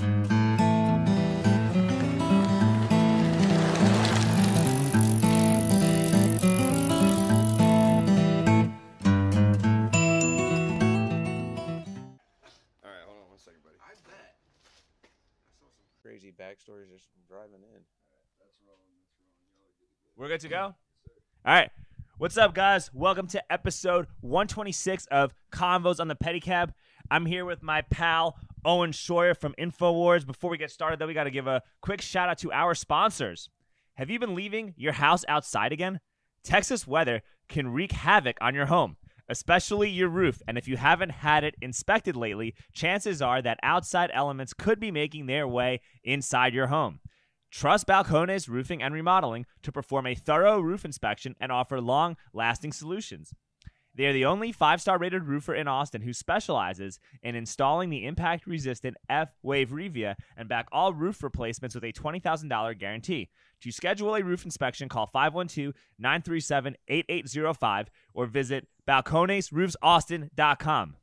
I bet crazy backstories just driving in. We're good to go? All right. What's up, guys? Welcome to episode 126 of Convos on the Pedicab. I'm here with my pal, Owen Shroyer from InfoWars. Before we get started, though, we got to give a quick shout out to our sponsors. Have you been leaving your house outside again? Texas weather can wreak havoc on your home, especially your roof. And if you haven't had it inspected lately, chances are that outside elements could be making their way inside your home. Trust Balcones Roofing and Remodeling to perform a thorough roof inspection and offer long lasting solutions. They are the only five star rated roofer in Austin who specializes in installing the impact resistant F Wave Revia and back all roof replacements with a $20,000 guarantee. To schedule a roof inspection, call 512 937 8805 or visit balconesroofsaustin.com.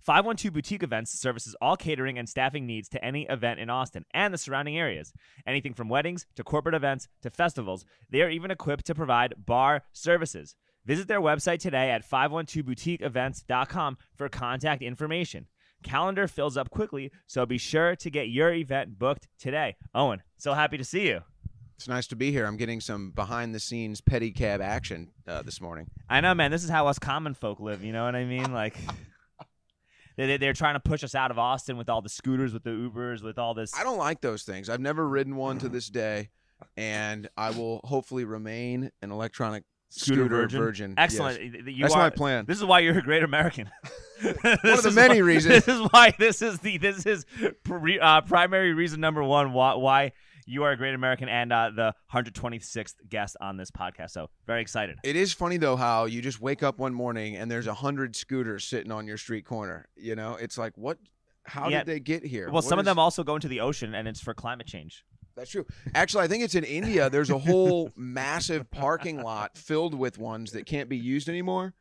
512 Boutique Events services all catering and staffing needs to any event in Austin and the surrounding areas. Anything from weddings to corporate events to festivals, they are even equipped to provide bar services. Visit their website today at 512boutiqueevents.com for contact information. Calendar fills up quickly, so be sure to get your event booked today. Owen, so happy to see you. It's nice to be here. I'm getting some behind the scenes pedicab action uh, this morning. I know, man. This is how us common folk live. You know what I mean? Like, they, they- they're trying to push us out of Austin with all the scooters, with the Ubers, with all this. I don't like those things. I've never ridden one to this day, and I will hopefully remain an electronic Scooter scooter, virgin? virgin. Excellent. Yes. Y- y- You That's are, my plan. This is why you're a great American. One of the many reasons. This is why this is the this is pre, uh, primary reason number one why, why you are a great American and uh, the 126th guest on this podcast. So very excited. It is funny though how you just wake up one morning and there's a hundred scooters sitting on your street corner. You know, it's like what? How Yeah. did they get here? Well, What some of them also go into the ocean, and it's for climate change. That's true. Actually, I think it's in India. There's a whole massive parking lot filled with ones that can't be used anymore.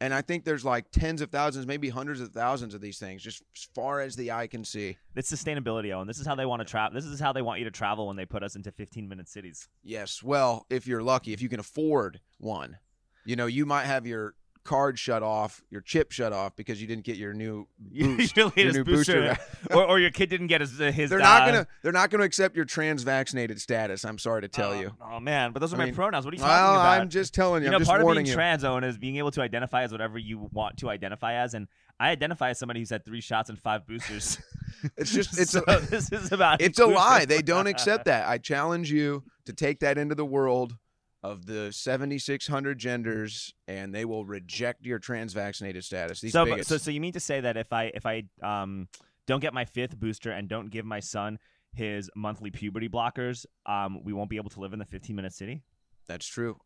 And I think there's like tens of thousands, maybe hundreds of thousands of these things, just as far as the eye can see. It's sustainability, Owen. This is how they want to travel. This is how they want you to travel when they put us into 15 minute cities. Yes. Well, if you're lucky, if you can afford one, you know, you might have your card shut off, your chip shut off because you didn't get your new boost, your your new booster, or, or your kid didn't get his his. they're uh, not gonna they're not gonna accept your trans vaccinated status. I'm sorry to tell oh, you. Oh man, but those are I my mean, pronouns. What are you talking Well, about? I'm just telling you. you I'm know, just part of being you. trans, Owen, is being able to identify as whatever you want to identify as, and I identify as somebody who's had three shots and five boosters. It's just it's so a, this is about it's a lie. They don't accept that. I challenge you to take that into the world of the 7,600 genders, and they will reject your trans vaccinated status. These so, bigots. so, so you mean to say that if I if I um don't get my fifth booster and don't give my son his monthly puberty blockers, um, we won't be able to live in the 15 minute city? That's true.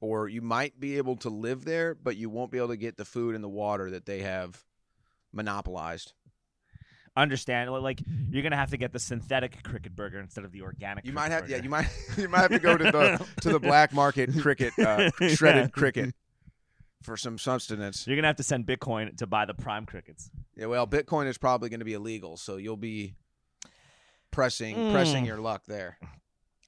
Or you might be able to live there, but you won't be able to get the food and the water that they have monopolized. Understand? Like you're gonna have to get the synthetic cricket burger instead of the organic. You might have, yeah, you might, you might have to go to the to the black market cricket, uh, shredded Yeah. cricket, for some sustenance. You're gonna have to send Bitcoin to buy the prime crickets. Yeah, well, Bitcoin is probably going to be illegal, so you'll be pressing pressing Mm. your luck there.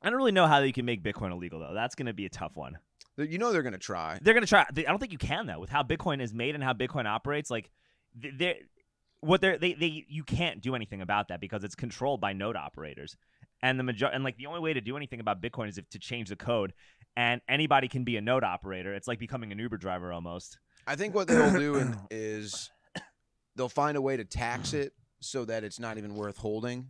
I don't really know how you can make Bitcoin illegal though. That's gonna be a tough one. You know they're going to try. They're gonna try. I don't think you can though. With how Bitcoin is made and how Bitcoin operates, like th- they're what they're they, they you can't do anything about that because it's controlled by node operators. And the major and like the only way to do anything about Bitcoin is if to change the code. And anybody can be a node operator. It's like becoming an Uber driver almost. I think what they'll do is they'll find a way to tax it so that it's not even worth holding.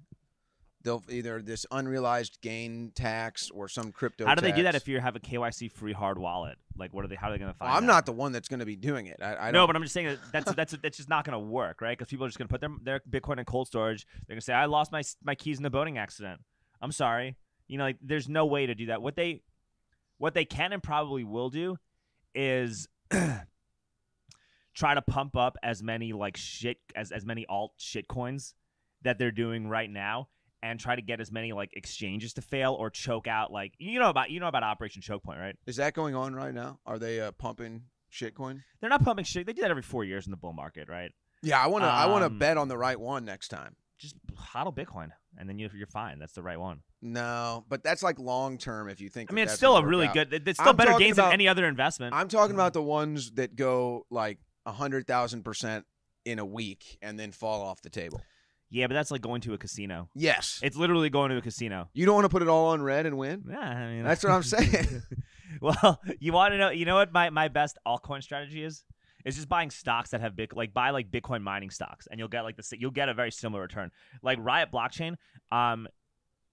They'll either this unrealized gain tax or some crypto. How do they do that if you have a KYC free hard wallet? Like what are they? How are they gonna find? Well, I'm that? not the one that's going to be doing it. I, I no, but I'm just saying that that's that's that's just not going to work, right? Because people are just going to put their their Bitcoin in cold storage. They're going to say, "I lost my my keys in a boating accident. I'm sorry." You know, like there's no way to do that. What they what they can and probably will do is try to pump up as many like shit as as many alt shit coins that they're doing right now and try to get as many like exchanges to fail or choke out like you know about you know about Operation Choke Point, right? Is that going on right now? Are they uh, pumping shitcoin? They're not pumping shit. They do that every 4 years in the bull market, right? Yeah, I want to. I want to Um, bet on the right one next time. just hodl Bitcoin, and then you, you're fine. That's the right one. No, but that's like long term. If you think, I mean, it's still a really out. good. It's still I'm better gains about- than any other investment. I'm talking about the ones that go like a hundred thousand percent in a week and then fall off the table. Yeah, but that's like going to a casino. Yes, It's literally going to a casino. you don't want to put it all on red and win. Yeah, I mean, That's what I'm saying. well, you want to know? You know what my, my best altcoin strategy is? Is just buying stocks that have big like buy like Bitcoin mining stocks, and you'll get like the you'll get a very similar return. Like Riot Blockchain, um,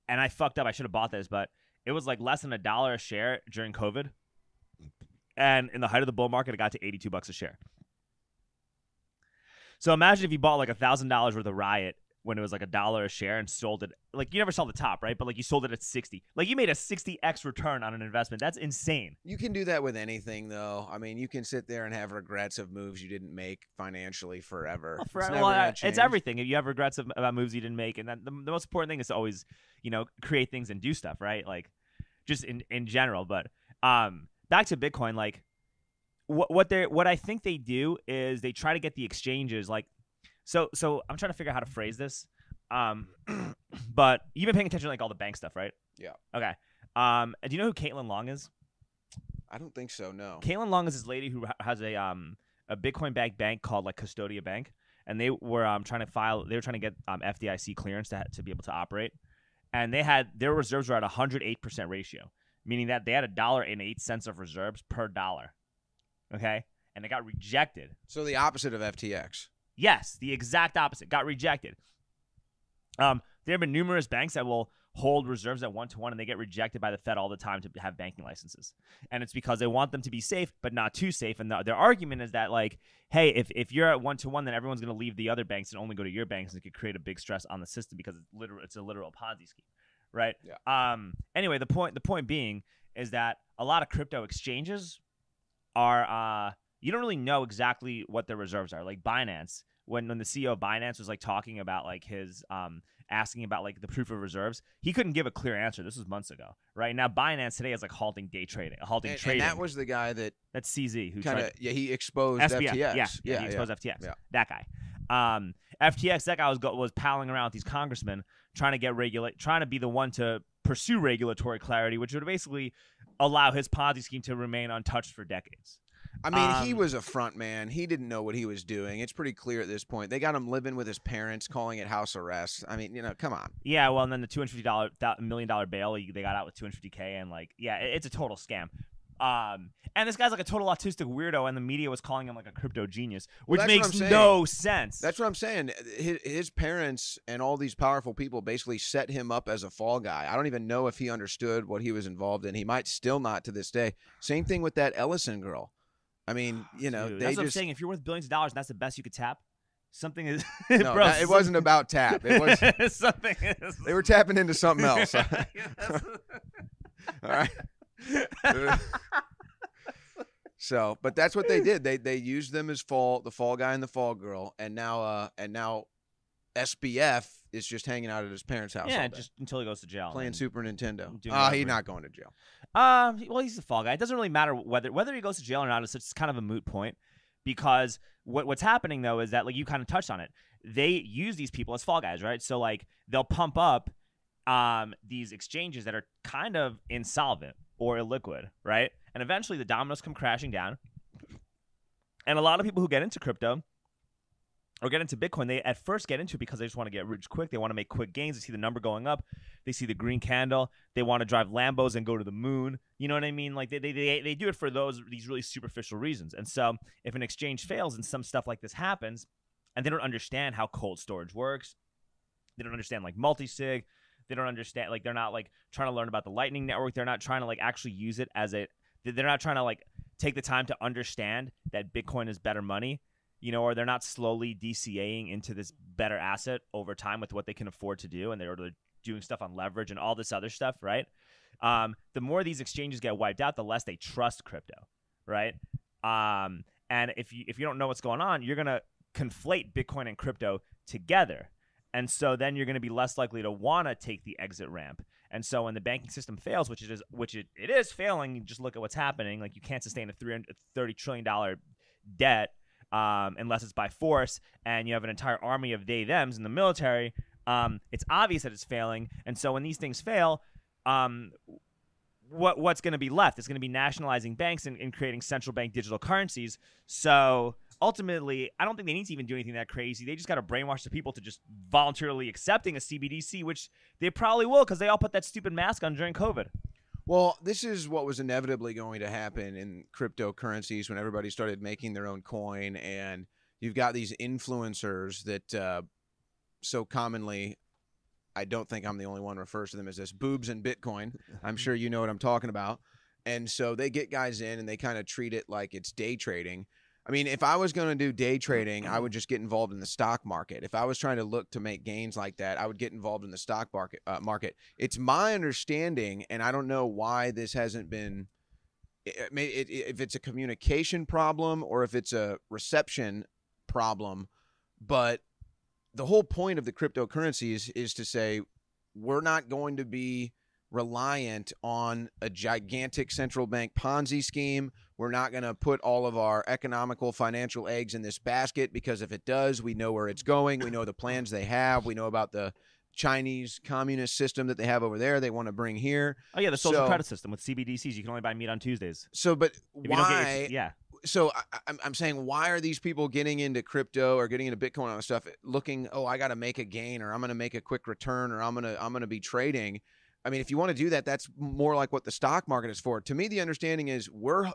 and I fucked up. I should have bought this, but it was like less than a dollar a share during COVID, and in the height of the bull market, it got to eighty two bucks a share. So imagine if you bought like a thousand dollars worth of Riot when it was like a dollar a share and sold it like you never saw the top, right? But like you sold it at 60. Like you made a 60x return on an investment. That's insane. You can do that with anything, though. I mean, you can sit there and have regrets of moves you didn't make financially forever. Well, It's never well, gonna uh, it's everything. If you have regrets of, about moves you didn't make, and then the, the most important thing is to always, you know, create things and do stuff, right? Like, just in in general. But um, back to Bitcoin, like, what what they what I think they do is they try to get the exchanges like, so so I'm trying to figure out how to phrase this. Um, but you've been paying attention to like all the bank stuff, right? Yeah. Okay. Um, do you know who Caitlin Long is? I don't think so. No. Caitlin Long is this lady who has a um a Bitcoin backed bank called like Custodia Bank, and they were um trying to file. They were trying to get um FDIC clearance to to be able to operate, and they had their reserves were at a hundred eight percent ratio, meaning that they had a dollar and eight cents of reserves per dollar. Okay, and it got rejected. So the opposite of FTX. Yes, the exact opposite. Got rejected. Um, there have been numerous banks that will hold reserves at one to one, and they get rejected by the Fed all the time to have banking licenses. And it's because they want them to be safe, but not too safe. And the, their argument is that, like, hey, if, if you're at one to one, then everyone's going to leave the other banks and only go to your banks, and it could create a big stress on the system because it's literal. It's a literal Ponzi scheme, right? Yeah. Um. Anyway, the point the point being is that a lot of crypto exchanges are uh you don't really know exactly what their reserves are. Like Binance, when when the CEO of Binance was like talking about like his um asking about like the proof of reserves, he couldn't give a clear answer. This was months ago, right? Now Binance today is like halting day trading, halting And, and trading. that was the guy that That's CZ who kind tried of yeah he exposed SBF. FTX. Yeah, yeah, yeah, he exposed FTX. Yeah. That guy. Um, FTX. That guy was go- was palling around with these congressmen trying to get regulate, trying to be the one to pursue regulatory clarity, which would basically allow his Ponzi scheme to remain untouched for decades. I mean, he Um, was a front man. He didn't know what he was doing. It's pretty clear at this point. They got him living with his parents, calling it house arrest. I mean, you know, come on. Yeah, well, and then the two hundred fifty dollar million dollar bail, they got out with two hundred fifty k, and like, yeah, it's a total scam. Um, and this guy's like a total autistic weirdo, and the media was calling him like a crypto genius, which what makes no sense. That's what I'm saying. His, his parents and all these powerful people basically set him up as a fall guy. I don't even know if he understood what he was involved in. He might still not to this day. Same thing with that Ellison girl. I mean, you know, Dude, they that's what I'm saying. If you're worth billions of dollars and that's the best you could tap, something is. no, bro, it wasn't about tap. It was something. Is, they were tapping into something else. all right. So, but that's what they did. They they used them as fall the fall guy and the fall girl, and now uh and now SBF is just hanging out at his parents' house. yeah, all day, just until he goes to jail. playing and- Super Nintendo. doing Ah, he's whatever. not going to jail. Um, well, he's the fall guy. It doesn't really matter whether whether he goes to jail or not. It's just kind of a moot point because what what's happening though is that like you kind of touched on it. They use these people as fall guys, right? So like they'll pump up um these exchanges that are kind of insolvent or illiquid, right? And eventually the dominoes come crashing down. And a lot of people who get into crypto or get into Bitcoin, they at first get into it because they just want to get rich quick. They want to make quick gains. They see the number going up. They see the green candle. They want to drive Lambos and go to the moon. You know what I mean? Like they, they, they, they do it for those these really superficial reasons. And so if an exchange fails and some stuff like this happens, and they don't understand how cold storage works, they don't understand like multi-sig, they don't understand like they're not like trying to learn about the Lightning Network. They're not trying to like actually use it as a. They're not trying to like take the time to understand that Bitcoin is better money you know, or they're not slowly DCAing into this better asset over time with what they can afford to do, and they're doing stuff on leverage and all this other stuff, right? Um, the more these exchanges get wiped out, the less they trust crypto, right? Um, and if you if you don't know what's going on, you're gonna conflate Bitcoin and crypto together, and so then you're gonna be less likely to want to take the exit ramp. And so when the banking system fails, which it is, which it, it is failing, just look at what's happening. Like you can't sustain a three hundred thirty trillion dollar debt um, unless it's by force, and you have an entire army of they thems in the military Um, it's obvious that it's failing, and so when these things fail, um, what what's going to be left? It's going to be nationalizing banks and, and creating central bank digital currencies. So ultimately, I don't think they need to even do anything that crazy. They just got to brainwash the people to just voluntarily accepting a CBDC, which they probably will because they all put that stupid mask on during COVID. Well, this is what was inevitably going to happen in cryptocurrencies when everybody started making their own coin, and you've got these influencers that uh, so commonly. I don't think I'm the only one refers to them as this boobs and Bitcoin. I'm sure you know what I'm talking about. And so they get guys in and they kind of treat it like it's day trading. I mean, if I was going to do day trading, I would just get involved in the stock market. If I was trying to look to make gains like that, I would get involved in the stock market. Uh, market. It's my understanding, and I don't know why this hasn't been. It, it, it, if it's a communication problem or if it's a reception problem, but the whole point of the cryptocurrencies is to say we're not going to be reliant on a gigantic central bank Ponzi scheme. We're not going to put all of our economical financial eggs in this basket because if it does, we know where it's going. We know the plans they have. We know about the Chinese communist system that they have over there. They want to bring here. Oh yeah, the social So- credit system with CBDCs. You can only buy meat on Tuesdays. So, but If you don't get why? your- yeah. so I, I'm, I'm saying why are these people getting into crypto or getting into bitcoin and stuff looking oh i got to make a gain or i'm going to make a quick return or i'm going to i'm going to be trading i mean if you want to do that that's more like what the stock market is for to me the understanding is we're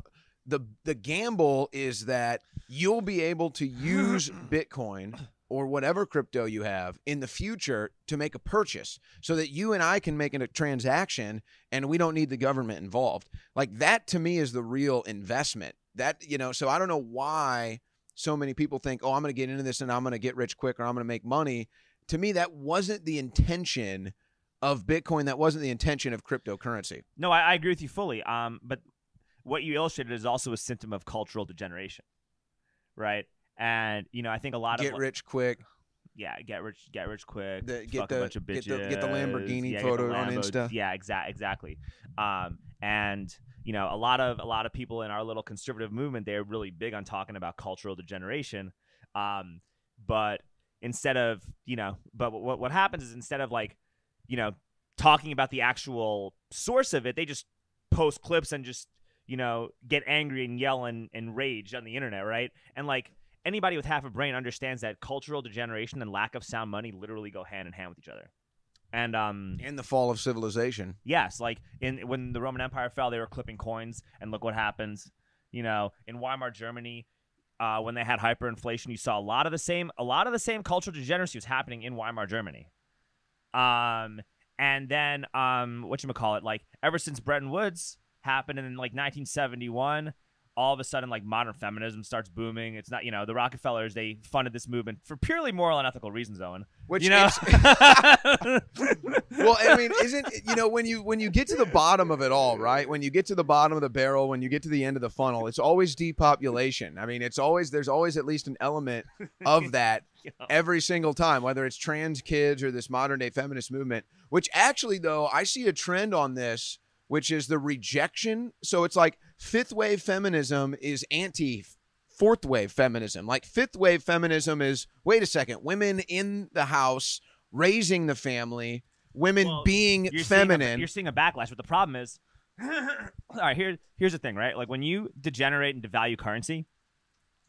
the the gamble is that you'll be able to use bitcoin or whatever crypto you have in the future to make a purchase so that you and I can make a transaction and we don't need the government involved. Like that to me is the real investment. That, you know, so I don't know why so many people think, "Oh, I'm going to get into this and I'm going to get rich quick or I'm going to make money." To me that wasn't the intention of Bitcoin. That wasn't the intention of cryptocurrency. No, I, I agree with you fully. Um, but what you illustrated is also a symptom of cultural degeneration, right? And you know, I think a lot Get of get rich quick. yeah, get rich, get rich quick. The- get the- a bunch of get bitches. the- get the Lamborghini yeah, photo get on Insta. Yeah, exactly, exactly. Um, and you know, a lot of a lot of people in our little conservative movement, they're really big on talking about cultural degeneration. Um, but instead of you know, but what what happens is instead of like, you know, talking about the actual source of it, they just post clips and just you know get angry and yell and, and rage on the internet, right? And like anybody with half a brain understands that cultural degeneration and lack of sound money literally go hand in hand with each other. And um, And the fall of civilization. yes, like in when the Roman Empire fell, they were clipping coins, and look what happens. You know, in Weimar Germany, uh, when they had hyperinflation, you saw a lot of the same, a lot of the same cultural degeneracy was happening in Weimar Germany. Um, and then um, what you call it, like ever since Bretton Woods happened in like 1971, all of a sudden like modern feminism starts booming. It's not, you know, the Rockefellers they funded this movement for purely moral and ethical reasons, Owen. Which you know, well, I mean, isn't you know when you when you get to the bottom of it all, right? When you get to the bottom of the barrel, when you get to the end of the funnel, it's always depopulation. I mean, it's always there's always at least an element of that every single time, whether it's trans kids or this modern day feminist movement. Which actually, though, I see a trend on this, which is the rejection. So it's like fifth wave feminism is anti fourth wave feminism. Like fifth wave feminism is wait a second, women in the house raising the family, women Well, being you're feminine. Seeing a, you're seeing a backlash, but the problem is, all right. Here, here's the thing, right? Like when you degenerate and devalue currency,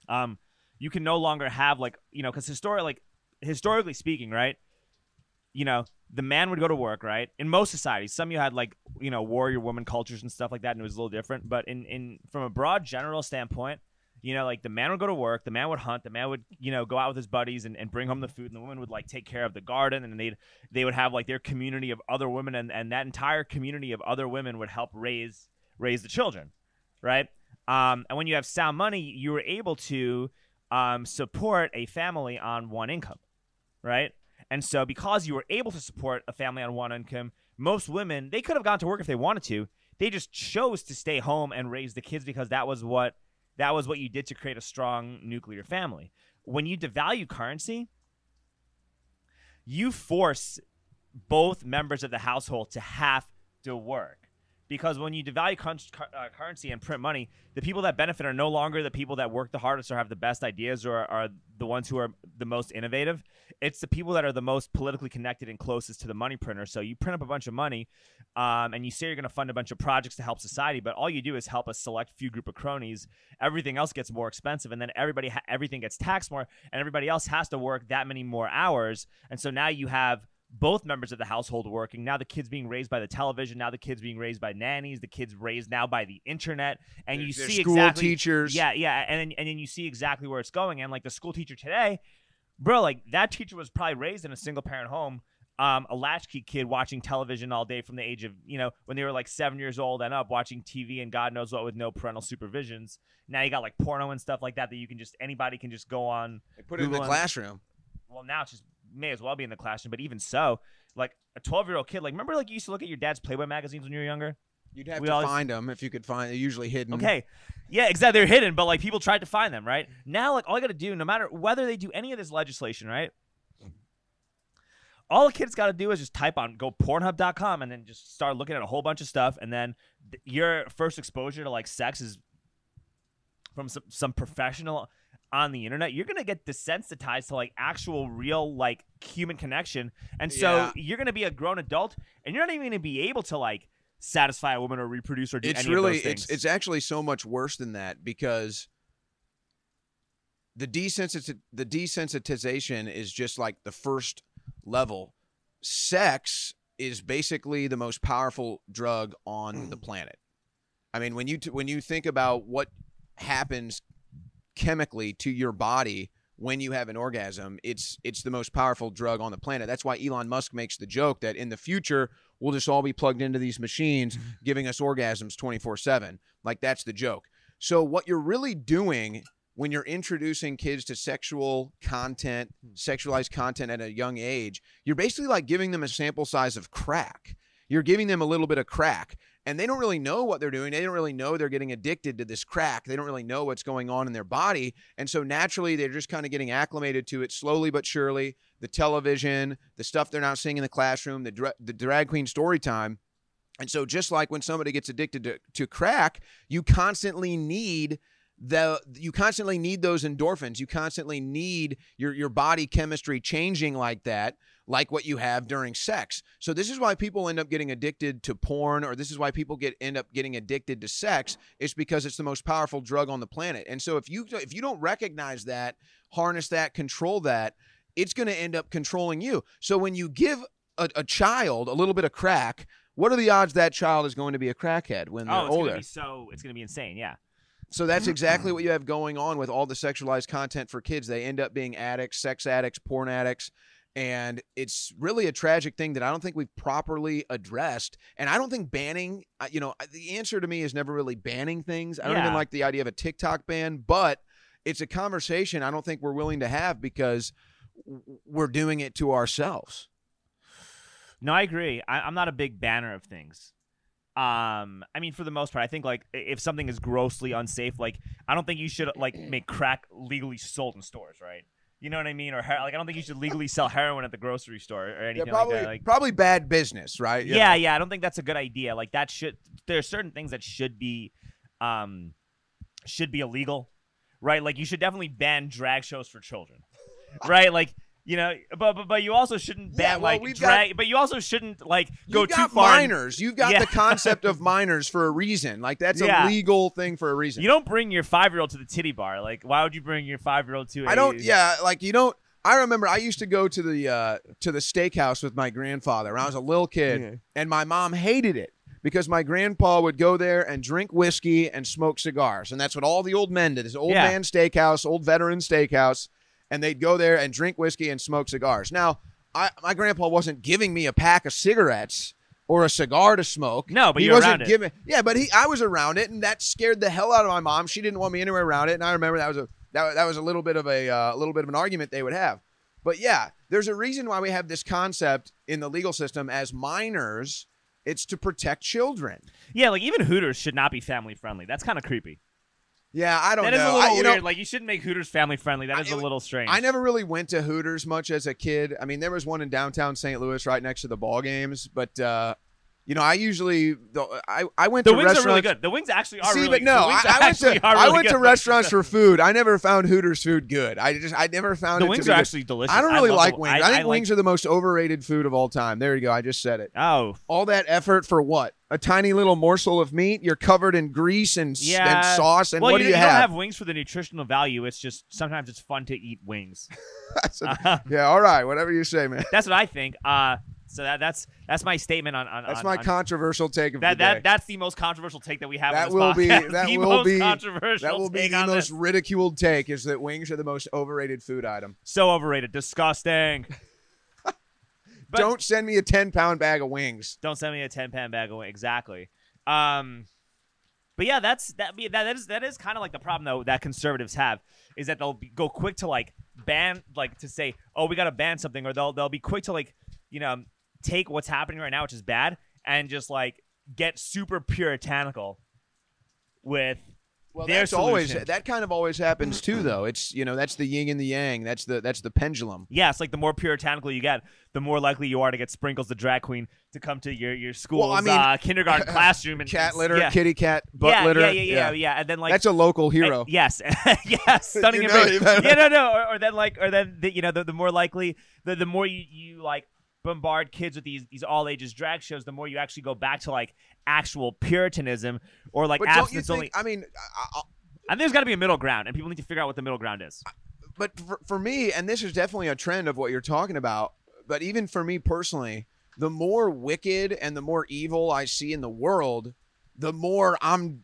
um, you can no longer have like you know, because historic, like historically speaking, right? You know, the man would go to work, right? In most societies, some you had like you know warrior woman cultures and stuff like that, and it was a little different. But in in from a broad general standpoint, you know, like the man would go to work, the man would hunt, the man would, you know, go out with his buddies and, and bring home the food, and the woman would like take care of the garden, and they'd they would have like their community of other women, and, and that entire community of other women would help raise raise the children, right? Um, and when you have sound money, you were able to um, support a family on one income, right? And so because you were able to support a family on one income, most women they could have gone to work if they wanted to. They just chose to stay home and raise the kids because that was what that was what you did to create a strong nuclear family. When you devalue currency, you force both members of the household to have to work. Because when you devalue uh, currency and print money, the people that benefit are no longer the people that work the hardest or have the best ideas or are the ones who are the most innovative. It's the people that are the most politically connected and closest to the money printer. So you print up a bunch of money, um, and you say you're going to fund a bunch of projects to help society, but all you do is help a select few group of cronies. Everything else gets more expensive, and then everybody ha- everything gets taxed more, and everybody else has to work that many more hours. And so now you have both members of the household working. Now the kids being raised by the television. Now the kids being raised by nannies. The kids raised now by the internet. And you They're see school exactly, teachers. yeah, yeah, and then, and then you see exactly where it's going. And like the school teacher today, bro, like that teacher was probably raised in a single parent home. Um, a latchkey kid watching television all day from the age of you know when they were like seven years old and up watching TV and God knows what with no parental supervisions. Now you got like porno and stuff like that that you can just anybody can just go on They put it in the Google and- classroom. well now it's just may as well be in the classroom but even so like a 12 year old kid like remember like you used to look at your dad's playboy magazines when you were younger You'd have We to always- find them if you could find. They're usually hidden. okay yeah exactly they're hidden but like people tried to find them right now like all I gotta do no matter whether they do any of this legislation right all a kid's got to do is just type on go pornhub.com and then just start looking at a whole bunch of stuff and then th- your first exposure to like sex is from some, some professional on the internet you're gonna get desensitized to like actual real like human connection and so Yeah. you're gonna be a grown adult and you're not even gonna be able to like satisfy a woman or reproduce or do it's any really of those things it's it's actually so much worse than that because the desensit the desensitization is just like the first level. Sex is basically the most powerful drug on the planet. I mean, when you t- when you think about what happens chemically to your body when you have an orgasm, it's it's the most powerful drug on the planet. That's why Elon Musk makes the joke that in the future we'll just all be plugged into these machines mm-hmm. giving us orgasms 24/7. Like that's the joke. So what you're really doing when you're introducing kids to sexual content, hmm. sexualized content at a young age, you're basically like giving them a sample size of crack. You're giving them a little bit of crack and they don't really know what they're doing. They don't really know they're getting addicted to this crack. They don't really know what's going on in their body. And so naturally, they're just kind of getting acclimated to it slowly but surely. The television, the stuff they're not seeing in the classroom, the, dra- the drag queen story time. And so, just like when somebody gets addicted to, to crack, you constantly need the you constantly need those endorphins. You constantly need your your body chemistry changing like that, like what you have during sex. So this is why people end up getting addicted to porn, or this is why people get end up getting addicted to sex. It's because it's the most powerful drug on the planet. And so if you if you don't recognize that, harness that, control that, it's going to end up controlling you. So when you give a, a child a little bit of crack, what are the odds that child is going to be a crackhead when they're oh, it's older? gonna be so it's gonna be insane. Yeah. So that's exactly what you have going on with all the sexualized content for kids. They end up being addicts, sex addicts, porn addicts. And it's really a tragic thing that I don't think we've properly addressed. And I don't think banning, you know, the answer to me is never really banning things. I don't even like the idea of a TikTok ban, but it's a conversation I don't think we're willing to have because we're doing it to ourselves. No, I agree. I, I'm not a big banner of things. Um, I mean, for the most part, I think like if something is grossly unsafe, like I don't think you should like make crack legally sold in stores, right? You know what I mean? Or her- like I don't think you should legally sell heroin at the grocery store or anything probably, like that. Like, probably bad business, right? You yeah, know? yeah, I don't think that's a good idea. Like that should there are certain things that should be, um, should be illegal, right? Like you should definitely ban drag shows for children, right? Like. You know, but, but but you also shouldn't ban Yeah, well, like drag. but you also shouldn't like go You've too got far. and- minors. You've got Yeah. the concept of minors for a reason. Like that's Yeah. a legal thing for a reason. You don't bring your five year old to the titty bar. Like, why would you bring your five year old to? I don't. Yeah, like you don't. I remember I used to go to the uh, to the steakhouse with my grandfather when I was a little kid, Yeah. and my mom hated it because my grandpa would go there and drink whiskey and smoke cigars, and that's what all the old men did. This old Yeah. man steakhouse, old veteran steakhouse, and they'd go there and drink whiskey and smoke cigars. Now, I, my grandpa wasn't giving me a pack of cigarettes or a cigar to smoke. No, but he wasn't around it. giving. Yeah, but he, I was around it, and that scared the hell out of my mom. She didn't want me anywhere around it, and I remember that was a that, that was a little bit of a uh, little bit of an argument they would have. But yeah, there's a reason why we have this concept in the legal system as minors. It's to protect children. Yeah, like even Hooters should not be family friendly. That's kind of creepy. Yeah, I don't That is know. a little I, you weird. know, like you shouldn't make Hooters family friendly. That I- is a little strange. I never really went to Hooters much as a kid. I mean, there was one in downtown St. Louis right next to the ball games, but uh, You know, I usually the, I I went to The to wings are really good. The wings actually are See, really but no, I, I went to are I really went to restaurants for food. I never found Hooters food good. I just I never found The it wings are good. actually delicious. I don't really love like wings. I, think like- wings are the most overrated food of all time. There you go. I just said it. Oh, All that effort for what? A tiny little morsel of meat. You're covered in grease and, Yeah. and sauce. And well, what you, do you, you don't have? have wings for the nutritional value. It's just sometimes it's fun to eat wings. A- yeah, all right. Whatever you say, man. That's what I think. Uh, so that, that's that's my statement on on. That's on- my on- controversial take of that that that's the most controversial take that we have. That on this will be- that the will most be- controversial that will be the most this. ridiculed take is that wings are the most overrated food item. So overrated, disgusting. But- Don't send me a 10 pound bag of wings. Don't send me a ten pound bag of wings. Exactly. Um, but yeah, that's that. That that is that is kind of like the problem though that conservatives have is that they'll be, go quick to like ban like to say oh we got to ban something or they'll they'll be quick to like you know take what's happening right now which is bad and just like get super puritanical with Well, their that's always that kind of always happens too, though. It's you know that's the yin and the yang. That's the that's the pendulum. yeah it's like the more puritanical you get the more likely you are to get sprinkles the drag queen to come to your your school's I mean, uh, kindergarten classroom and Cat litter, yeah. kitty cat, butt yeah, litter. yeah, yeah, yeah, yeah, and then like that's a local And- hero. yes, yes, stunning you know. Yeah, no, no, or, or then like, or then the, you know, the, the more likely, the the more you you like bombard kids with these these all ages drag shows, the more you actually go back to like actual puritanism or like But abstinence think? only. I mean, I, I, there's got to be a middle ground, and people need to figure out what the middle ground is. but for, for me, and this is definitely a trend of what you're talking about. But even for me personally, the more wicked and the more evil I see in the world, the more I'm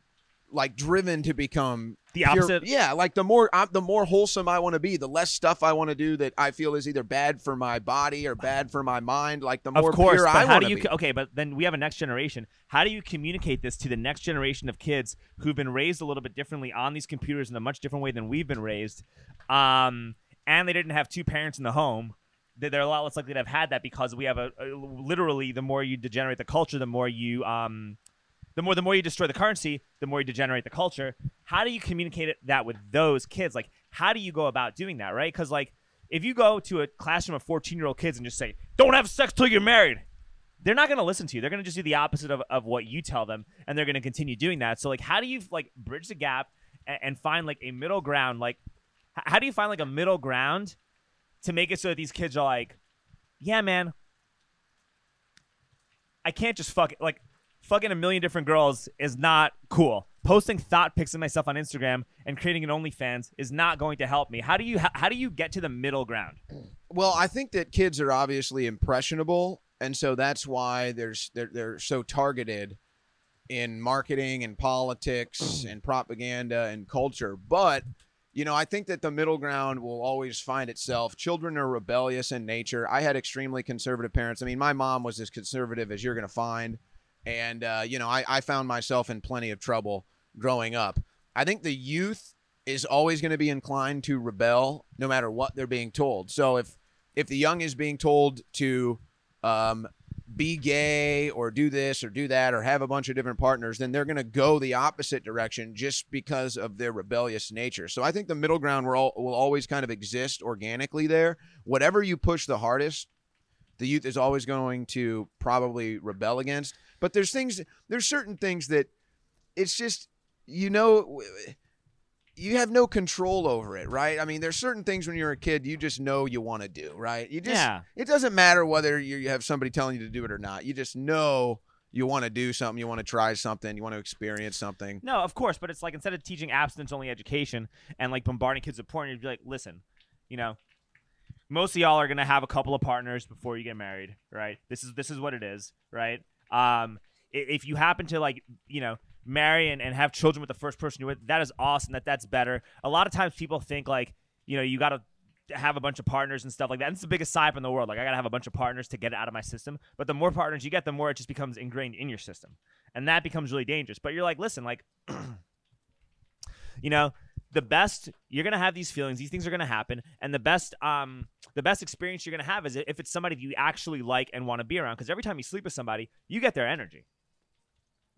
like driven to become The pure- opposite. yeah, like the more I'm, the more wholesome I want to be, the less stuff I want to do that I feel is either bad for my body or bad for my mind. Like the more of course, pure I want to be. Okay, but then we have a next generation. How do you communicate this to the next generation of kids who've been raised a little bit differently on these computers in a much different way than we've been raised, um, and they didn't have two parents in the home? They- They're a lot less likely to have had that because we have a, a literally the more you degenerate the culture, the more you um, the more the more you destroy the currency, the more you degenerate the culture. How do you communicate it, that with those kids? Like, how do you go about doing that, right? Because like, if you go to a classroom of fourteen year old kids and just say, "Don't have sex till you're married," they're not going to listen to you. They're going to just do the opposite of, of what you tell them, and they're going to continue doing that. So like, how do you like bridge the gap and, and find like a middle ground? Like, h- how do you find like a middle ground to make it so that these kids are like, yeah, man, I can't just fuck it. Like, fucking a million different girls is not cool. Posting thought pics of myself on Instagram and creating an OnlyFans is not going to help me. How do you how, do you get to the middle ground? Well, I think that kids are obviously impressionable, and so that's why there's they're they're so targeted in marketing and politics and propaganda and culture. But you know, I think that the middle ground will always find itself. Children are rebellious in nature. I had extremely conservative parents. I mean, my mom was as conservative as you're going to find, and uh, you know, I, I found myself in plenty of trouble growing up. I think the youth is always going to be inclined to rebel no matter what they're being told. So if if the young is being told to um, be gay or do this or do that or have a bunch of different partners, then they're going to go the opposite direction just because of their rebellious nature. So I think the middle ground will, will always kind of exist organically there. Whatever you push the hardest, the youth is always going to probably rebel against. But there's things, there's certain things that it's just, you know, you have no control over it, right? I mean, there's certain things when you're a kid you just know you want to do, right? You just Yeah. it doesn't matter whether you you have somebody telling you to do it or not. You just know you want to do something, you want to try something, you want to experience something. No, of course, but it's like instead of teaching abstinence only education and like bombarding kids with porn, you'd be like, listen, you know, most of y'all are gonna have a couple of partners before you get married, right? This is this is what it is, right? Um, if you happen to like, you know, marry and, and have children with the first person you're with, that is awesome. That that's better. A lot of times people think like, you know, you gotta have a bunch of partners and stuff like that. And it's the biggest side in the world. Like I gotta have a bunch of partners to get it out of my system. But the more partners you get, the more it just becomes ingrained in your system, and that becomes really dangerous. But you're like, listen, like, you know, the best you're gonna have these feelings. These things are gonna happen, and the best um the best experience you're gonna have is if it's somebody you actually like and want to be around. Because every time you sleep with somebody, you get their energy.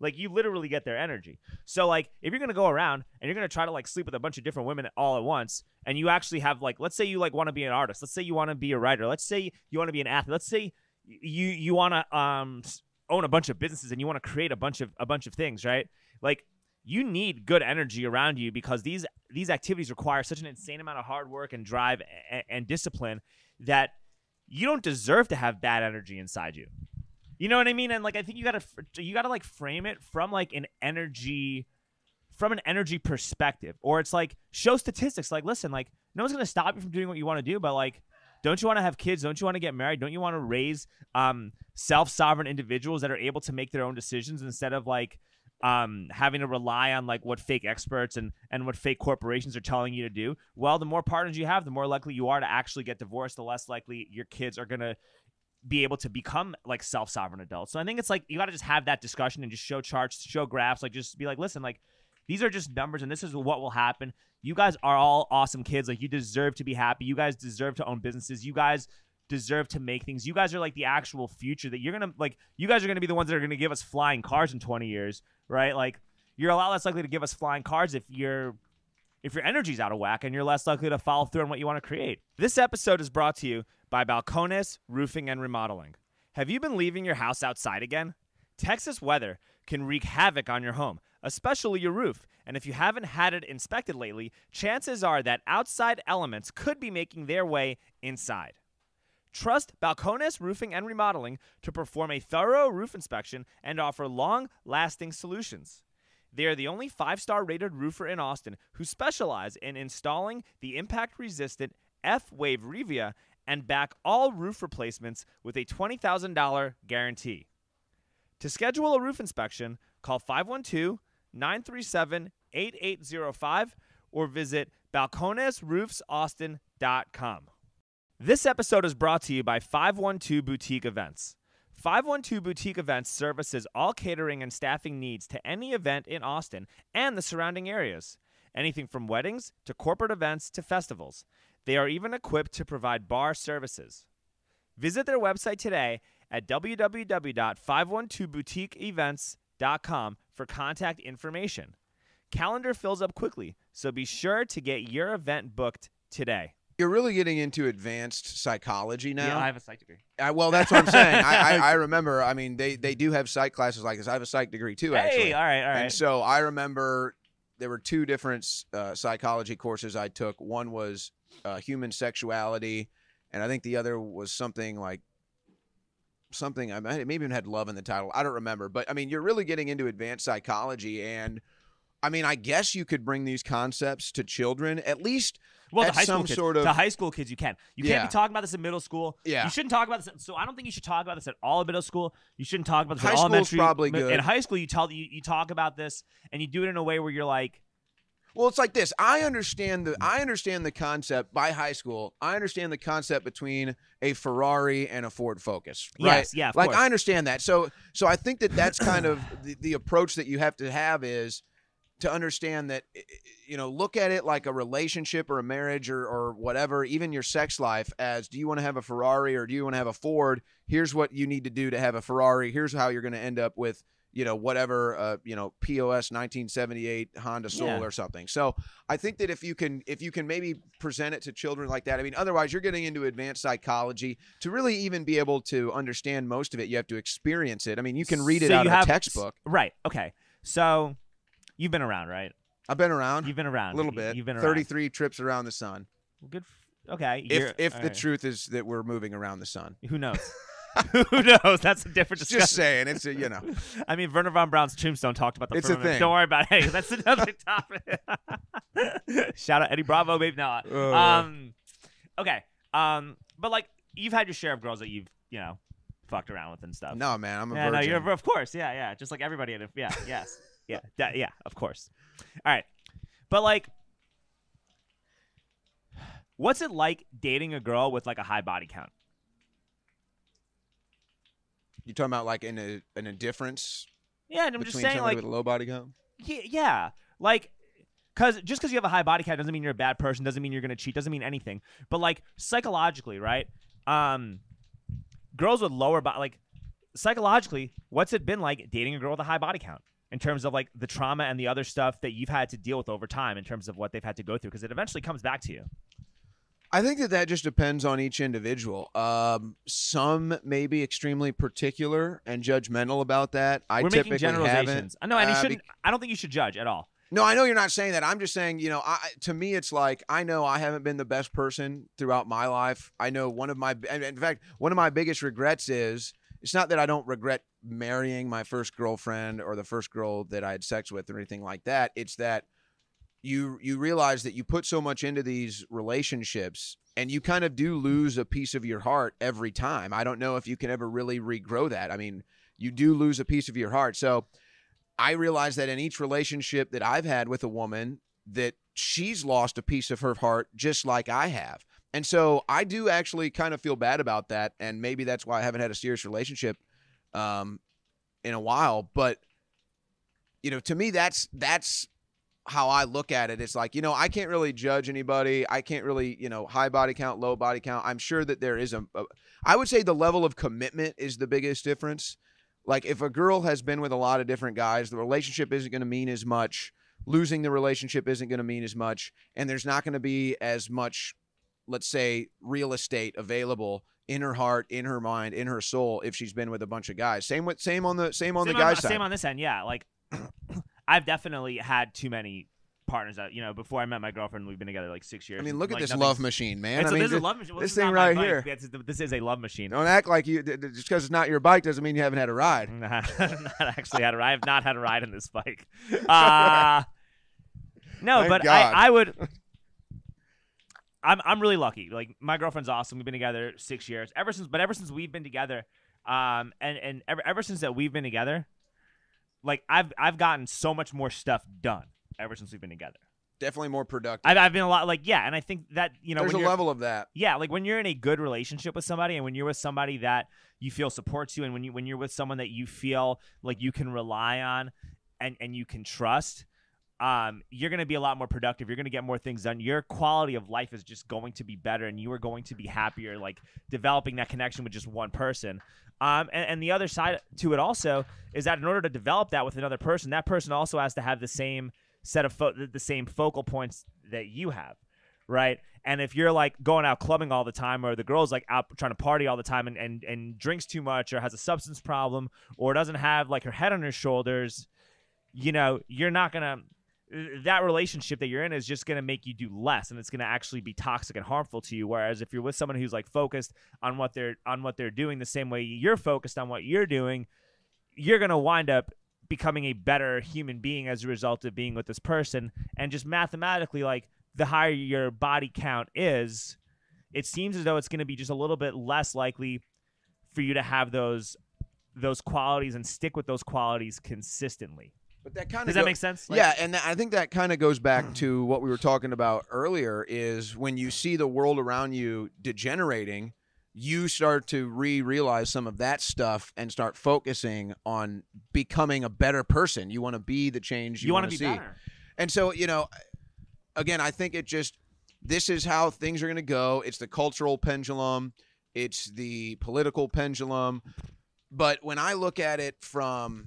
Like you literally get their energy. So like if you're gonna go around and you're gonna try to like sleep with a bunch of different women all at once, and you actually have like let's say you like want to be an artist, let's say you want to be a writer, let's say you want to be an athlete, let's say you you want to um own a bunch of businesses and you want to create a bunch of a bunch of things, right? Like you need good energy around you because these these activities require such an insane amount of hard work and drive and, and discipline that you don't deserve to have bad energy inside you. You know what I mean? And like I think you got to you got to like frame it from like an energy from an energy perspective or it's like show statistics like listen like no one's to stop you from doing what you want to do but like don't you want to have kids don't you want to get married don't you want to raise um self-sovereign individuals that are able to make their own decisions instead of like um, having to rely on like what fake experts and and what fake corporations are telling you to do. Well, the more partners you have, the more likely you are to actually get divorced. The less likely your kids are gonna be able to become like self sovereign adults. So I think it's like you got to just have that discussion and just show charts, show graphs, like just be like, listen, like these are just numbers and this is what will happen. You guys are all awesome kids. Like you deserve to be happy. You guys deserve to own businesses. You guys deserve to make things. You guys are like the actual future that you're to like you guys are to be the ones that are to give us flying cars in 20 years, right? Like you're a lot less likely to give us flying cars if you're if your energy's out of whack and you're less likely to follow through on what you want to create. This episode is brought to you by Balcones Roofing and Remodeling. Have you been leaving your house outside again? Texas weather can wreak havoc on your home, especially your roof. And if you haven't had it inspected lately, chances are that outside elements could be making their way inside. Trust Balcones Roofing and Remodeling to perform a thorough roof inspection and offer long lasting solutions. They are the only five star rated roofer in Austin who specialize in installing the impact resistant F Wave Revia and back all roof replacements with a $20,000 guarantee. To schedule a roof inspection, call 512 937 8805 or visit balconesroofsaustin.com. This episode is brought to you by 512 Boutique Events. 512 Boutique Events services all catering and staffing needs to any event in Austin and the surrounding areas. Anything from weddings to corporate events to festivals. They are even equipped to provide bar services. Visit their website today at www.512boutiqueevents.com for contact information. Calendar fills up quickly, so be sure to get your event booked today. You're really getting into advanced psychology now. Yeah, I have a psych degree. I, well, that's what I'm saying. I, I, I remember. I mean, they they do have psych classes like this. I have a psych degree too, actually. Hey, all right, all right. And so I remember there were two different uh, psychology courses I took. One was uh, human sexuality, and I think the other was something like something. I maybe even had love in the title. I don't remember, but I mean, you're really getting into advanced psychology, and I mean, I guess you could bring these concepts to children at least. Well, at the high some school kids, sort of the high school kids, you can. You can't be talking about this in middle school. Yeah. you shouldn't talk about this. So I don't think you should talk about this at all in middle school. You shouldn't talk about this High in school's elementary. probably good. In high school, you tell you, you talk about this and you do it in a way where you're like, Well, it's like this. I understand the I understand the concept by high school. I understand the concept between a Ferrari and a Ford Focus. Right? Yes, yeah, like course. I understand that. So so I think that that's kind of the, the approach that you have to have is to understand that you know look at it like a relationship or a marriage or or whatever, even your sex life as do you want to have a Ferrari or do you want to have a Ford? Here's what you need to do to have a Ferrari. Here's how you're going to end up with you know whatever uh, you know POS 1978 Honda Soul Yeah. or something. So I think that if you can if you can maybe present it to children like that, I mean, otherwise you're getting into advanced psychology to really even be able to understand most of it. You have to experience it. I mean, you can read it So out of have- a textbook. right, okay. So you've been around, right? I've been around You've been around a little bit. You've been around. 33 trips around the sun. Good. f- Okay. If if the right. truth is that we're moving around the sun. Who knows? Who knows? That's a different discussion. Just saying, it's a, you know. I mean, Wernher von Braun's tombstone talked about the It's a thing. Don't worry about it. Hey, that's another topic. Shout out Eddie Bravo, maybe not. Uh. Um, okay. Um, but like you've had your share of girls that you've you know fucked around with and stuff. No, man, I'm a yeah, no, you're of course, yeah, yeah, just like everybody. Yeah, yes, yeah, that, yeah, of course. All right, but like, what's it like dating a girl with like a high body count? You talking about like in a an indifference Yeah, and I'm just saying, like, with a low body count? Yeah, yeah. like because just because you have a high body count doesn't mean you're a bad person. Doesn't mean you're gonna cheat. Doesn't mean anything. But like psychologically, right? Um, girls with lower body, like psychologically, what's it been like dating a girl with a high body count? In terms of like the trauma and the other stuff that you've had to deal with over time, in terms of what they've had to go through, because it eventually comes back to you. I think that that just depends on each individual. Um, some may be extremely particular and judgmental about that. I We're typically making generalizations. haven't. I know, and you uh, shouldn't. I don't think you should judge at all. No, I know you're not saying that. I'm just saying, you know, I, to me, it's like I know I haven't been the best person throughout my life. I know one of my, in fact, one of my biggest regrets is it's not that I don't regret marrying my first girlfriend or the first girl that I had sex with or anything like that. It's that you you realize that you put so much into these relationships and you kind of do lose a piece of your heart every time. I don't know if you can ever really regrow that. I mean, you do lose a piece of your heart. So I realize that in each relationship that I've had with a woman, that she's lost a piece of her heart just like I have. And so I do actually kind of feel bad about that. And maybe that's why I haven't had a serious relationship um, in a while. But, you know, to me, that's, that's, how I look at it. It's like, you know, I can't really judge anybody. I can't really, you know, high body count, low body count. I'm sure that there is a, a I would say the level of commitment is the biggest difference. Like if a girl has been with a lot of different guys, the relationship isn't going to mean as much. Losing the relationship isn't going to mean as much, and there's not going to be as much, let's say, real estate available in her heart, in her mind, in her soul if she's been with a bunch of guys. Same with same on the same on same the guys Same side. on this end, yeah. Like, I've definitely had too many partners that you know. Before I met my girlfriend, we've been together like six years. I mean, look at like, this love machine, man. I mean, this is a love machine. Well, this is thing right here. This is- This is a love machine. Don't act like you just because it's not your bike doesn't mean you haven't had a ride. not actually had a ride. I have not had a ride in this bike. Uh, no, Thank but God. I, I would. I'm I'm really lucky. Like my girlfriend's awesome. We've been together six years. Ever since, but ever since we've been together, um, and and ever ever since that we've been together, like I've I've gotten so much more stuff done ever since we've been together. Definitely more productive. I've I've been a lot like yeah, and I think that you know There's a level of that. yeah, like when you're in a good relationship with somebody and when you're with somebody that you feel supports you and when you when you're with someone that you feel like you can rely on and and you can trust, um, you're going to be a lot more productive. You're going to get more things done. Your quality of life is just going to be better and you are going to be happier like developing that connection with just one person. Um, and, and the other side to it also is that in order to develop that with another person, that person also has to have the same set of fo- the- same focal points that you have right? And if you're like going out clubbing all the time, or the girl's like out trying to party all the time and, and, and drinks too much, or has a substance problem, or doesn't have like her head on her shoulders, you know, you're not gonna. Uh, that relationship that you're in is just gonna make you do less, and it's gonna actually be toxic and harmful to you. Whereas if you're with someone who's like focused on what they're on what they're doing the same way you're focused on what you're doing, you're gonna wind up becoming a better human being as a result of being with this person and just mathematically like the higher your body count is it seems as though it's going to be just a little bit less likely for you to have those those qualities and stick with those qualities consistently But that kind of does that make sense Like- yeah, and that, I think that kind of goes back to what we were talking about earlier. Is when you see the world around you degenerating, you start to re-realize some of that stuff and start focusing on becoming a better person. You want to be the change you, you want to be see. better And so, you know, again, I think it just this is how things are going to go. It's the cultural pendulum, it's the political pendulum. But when I look at it from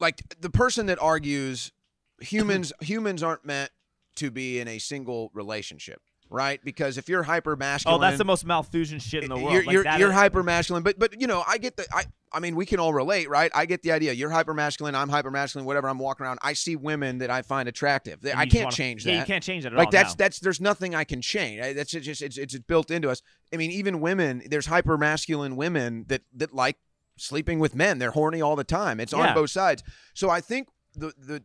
like the person that argues humans humans aren't meant to be in a single relationship, right? Because if you're hyper oh masculine, that's the most malthusian shit in the world you're Like, you're, you're is- hyper masculine, but but you know I get the I I mean we can all relate, right? I get the idea. You're hyper masculine, I'm hyper masculine. Whatever. I'm walking around. I see women that I find attractive. and I can't wanna- change yeah that. you can't change that at like all that's no. that's there's nothing I can change. I- That's just it's it's built into us. I mean even women. There's hyper masculine women that that like sleeping with men. They're horny all the time. It's Yeah. on both sides. So I think the the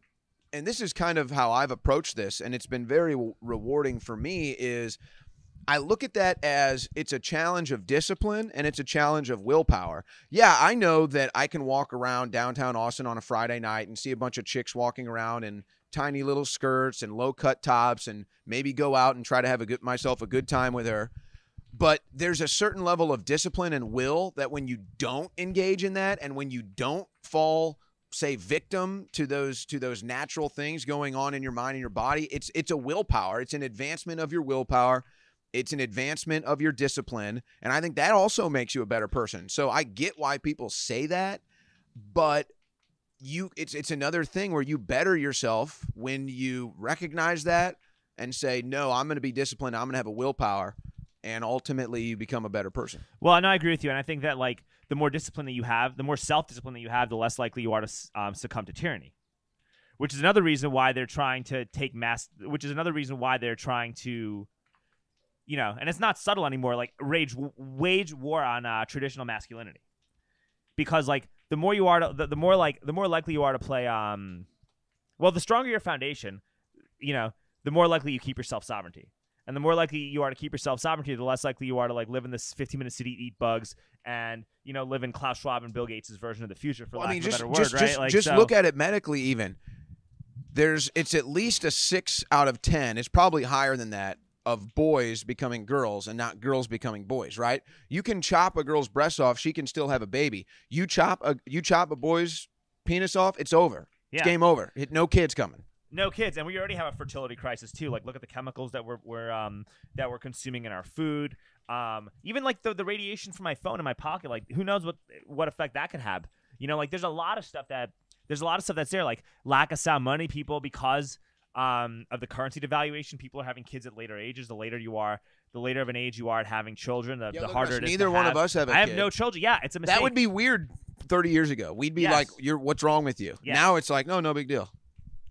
and this is kind of how I've approached this, and it's been very rewarding for me. Is I look at that as it's a challenge of discipline and it's a challenge of willpower. Yeah, I know that I can walk around downtown Austin on a Friday night and see a bunch of chicks walking around in tiny little skirts and low cut tops and maybe go out and try to have a good myself a good time with her. But there's a certain level of discipline and will that when you don't engage in that and when you don't fall say victim to those to those natural things going on in your mind and your body, it's it's a willpower. It's an advancement of your willpower. It's an advancement of your discipline. And I think that also makes you a better person. So I get why people say that, but you it's it's another thing where you better yourself when you recognize that, and say, no, I'm going to be disciplined. I'm going to have a willpower. And ultimately, you become a better person. Well, no, I agree with you, and I think that like the more discipline that you have, the more self-discipline that you have, the less likely you are to um, succumb to tyranny. Which is another reason why they're trying to take mass. Which is another reason why they're trying to, you know, and it's not subtle anymore. Like rage, wage war on uh, traditional masculinity, because like the more you are to, the, the more like the more likely you are to play. Um, well, the stronger your foundation, you know, the more likely you keep yourself sovereignty. And the more likely you are to keep yourself sovereignty, the less likely you are to like live in this 15 minute city, eat bugs, and you know live in Klaus Schwab and Bill Gates' version of the future. For Well, lack I mean, of a just better word, just right? just, like, just so- look at it medically. Even there's it's at least a six out of ten. It's probably higher than that of boys becoming girls and not girls becoming boys. Right? You can chop a girl's breast off; she can still have a baby. You chop a you chop a boy's penis off; it's over. Yeah. It's game over. It, no kids coming. No kids, and we already have a fertility crisis too. Like, look at the chemicals that we're, we're um that we're consuming in our food. Um, even like the the radiation from my phone in my pocket. Like, who knows what what effect that could have? You know, like there's a lot of stuff that there's a lot of stuff that's there. Like lack of sound money, people because um of the currency devaluation, people are having kids at later ages. The later you are, the later of an age you are at having children, the, the harder us. it is. Neither one have. of us have a I have kid. no children. Yeah, it's a mistake. That would be weird. Thirty years ago, we'd be Yes. like, "You're what's wrong with you?" Yeah. Now it's like, "No, no big deal."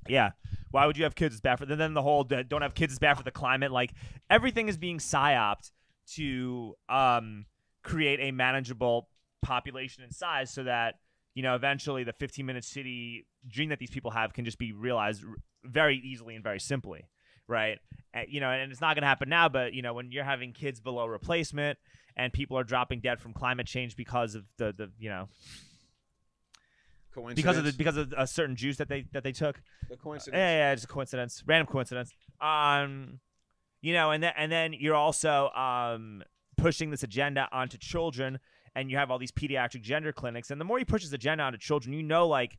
Yeah. Why would you have kids? It's bad for then the whole don't have kids is bad for the climate. Like everything is being psyoped to um, create a manageable population and size so that you know eventually the 15 minute city dream that these people have can just be realized very easily and very simply right Uh, you know and it's not going to happen now but you know when you're having kids below replacement and people are dropping dead from climate change because of the the you know Coincidence. because of the because of a certain juice that they that they took the coincidence. yeah, yeah, just a coincidence, random coincidence. Um, you know, and then and then you're also um pushing this agenda onto children, and you have all these pediatric gender clinics, and the more you push this agenda onto children, you know, like,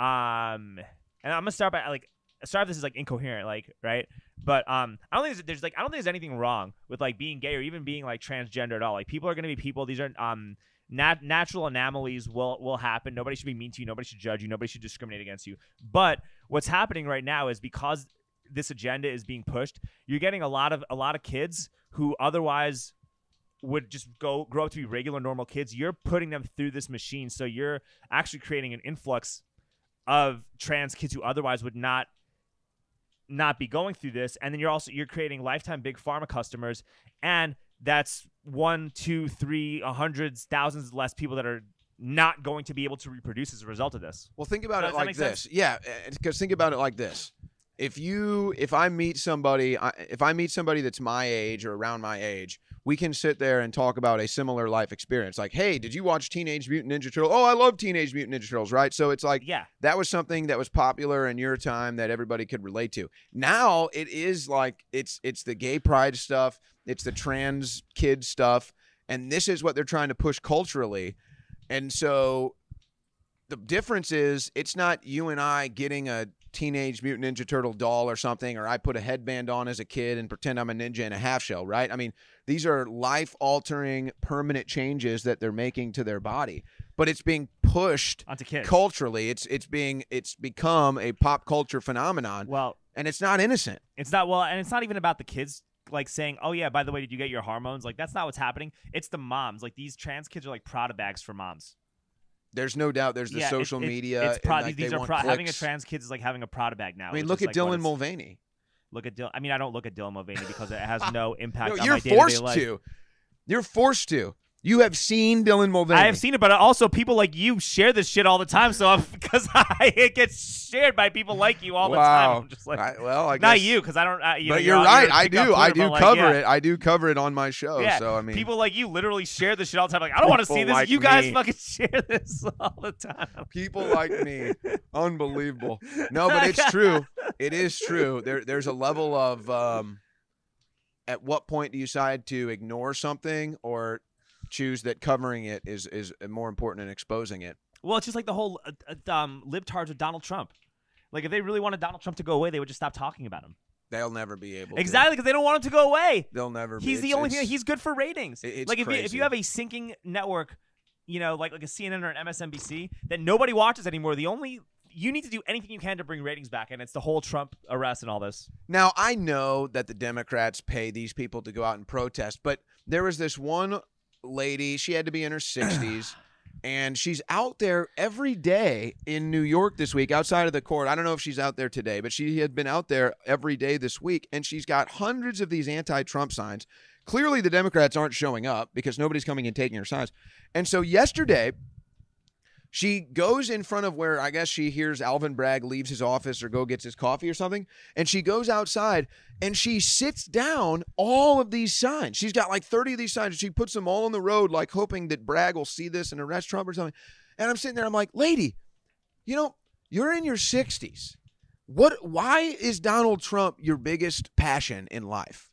um, and I'm gonna start by like start if this is like incoherent, like right, but um, I don't think there's, there's like I don't think there's anything wrong with like being gay or even being like transgender at all. Like people are gonna be people. These are um. Nat- natural anomalies will will happen. Nobody should be mean to you. Nobody should judge you. Nobody should discriminate against you. But what's happening right now is because this agenda is being pushed, you're getting a lot of a lot of kids who otherwise would just go grow up to be regular normal kids. You're putting them through this machine, so you're actually creating an influx of trans kids who otherwise would not not be going through this and then you're also you're creating lifetime big pharma customers and that's one two three a hundreds thousands less people that are not going to be able to reproduce as a result of this Well, think about it like this. sense? Yeah, because think about it like this. If you, if I meet somebody, I- if I meet somebody that's my age or around my age, we can sit there and talk about a similar life experience. Like, hey, did you watch Teenage Mutant Ninja Turtles? Oh, I love Teenage Mutant Ninja Turtles, right? So it's like yeah that was something that was popular in your time that everybody could relate to. Now it is like it's it's the gay pride stuff, it's the trans kid stuff, and this is what they're trying to push culturally. And so the difference is it's not you and I getting a teenage mutant ninja turtle doll or something or I put a headband on as a kid and pretend I'm a ninja in a half shell, right? I mean, these are life altering permanent changes that they're making to their body. But it's being pushed onto kids culturally it's it's being it's become a pop culture phenomenon well and it's not innocent It's not well, and it's not even about the kids like saying, "Oh yeah, by the way, did you get your hormones?" Like that's not what's happening. It's the moms. Like these trans kids are like Prada bags for moms. There's no doubt there's the yeah, social it- media It's Prada. like, these are pro- having a trans kid is like having a Prada bag now. i mean look at like, dylan mulvaney Look at Dylan. I mean, I don't look at Dylan Mulvaney because it has no impact no, on you're forced life. to you're forced to you have seen dylan mulvaney I have seen it, but also people like you share this shit all the time. So because I, it gets shared by people like you all the time. I'm just like, I- well i not guess you, because I don't. Uh, you know, but you're, you're, right i a pick up do i do like, cover yeah. it i do cover it on my show Yeah, so i mean people like you literally share this shit all the time. Like, I don't want to see this. like you guys me. fucking share this all the time. people like me unbelievable no but it's true it is true there there's a level of um at what point do you decide to ignore something or choose that covering it is is more important than exposing it Well, it's just like the whole uh, uh, um, libtards with Donald Trump. Like, if they really wanted Donald Trump to go away, they would just stop talking about him. they'll never be able to. Exactly, because they don't want him to go away. they'll never be He's the It's- only thing. He's good for ratings. it- it's like if you, if you have a sinking network, you know, like like a CNN or an MSNBC that nobody watches anymore, the only you need to do anything you can to bring ratings back, and it's the whole Trump arrest and all this. Now, I know that the Democrats pay these people to go out and protest, but there was this one lady, she had to be in her 60s, and she's out there every day in New York this week outside of the court. I don't know if she's out there today, but she had been out there every day this week, and she's got hundreds of these anti Trump signs. Clearly, the Democrats aren't showing up because nobody's coming and taking her signs. And so, yesterday, she goes in front of where I guess she hears Alvin Bragg leaves his office or go gets his coffee or something. And she goes outside and she sits down all of these signs. She's got like 30 of these signs. She puts them all on the road, like hoping that Bragg will see this and arrest Trump or something. And I'm sitting there, I'm like, lady, you know, you're in your 60s. What why is Donald Trump your biggest passion in life?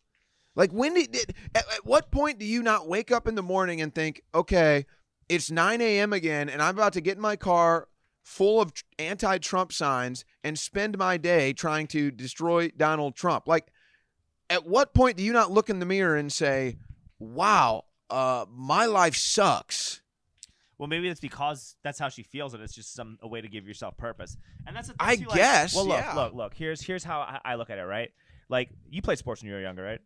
Like when did, at, at what point do you not wake up in the morning and think, okay, it's 9 a.m. again, and I'm about to get in my car full of anti Trump signs and spend my day trying to destroy Donald Trump. Like, at what point do you not look in the mirror and say, wow, uh, my life sucks? Well, maybe it's because that's how she feels, and it's just some a way to give yourself purpose. And that's I too, like- guess, well, look, yeah. look, look. Here's here's how I, I look at it. Right, like you played sports when you were younger, right?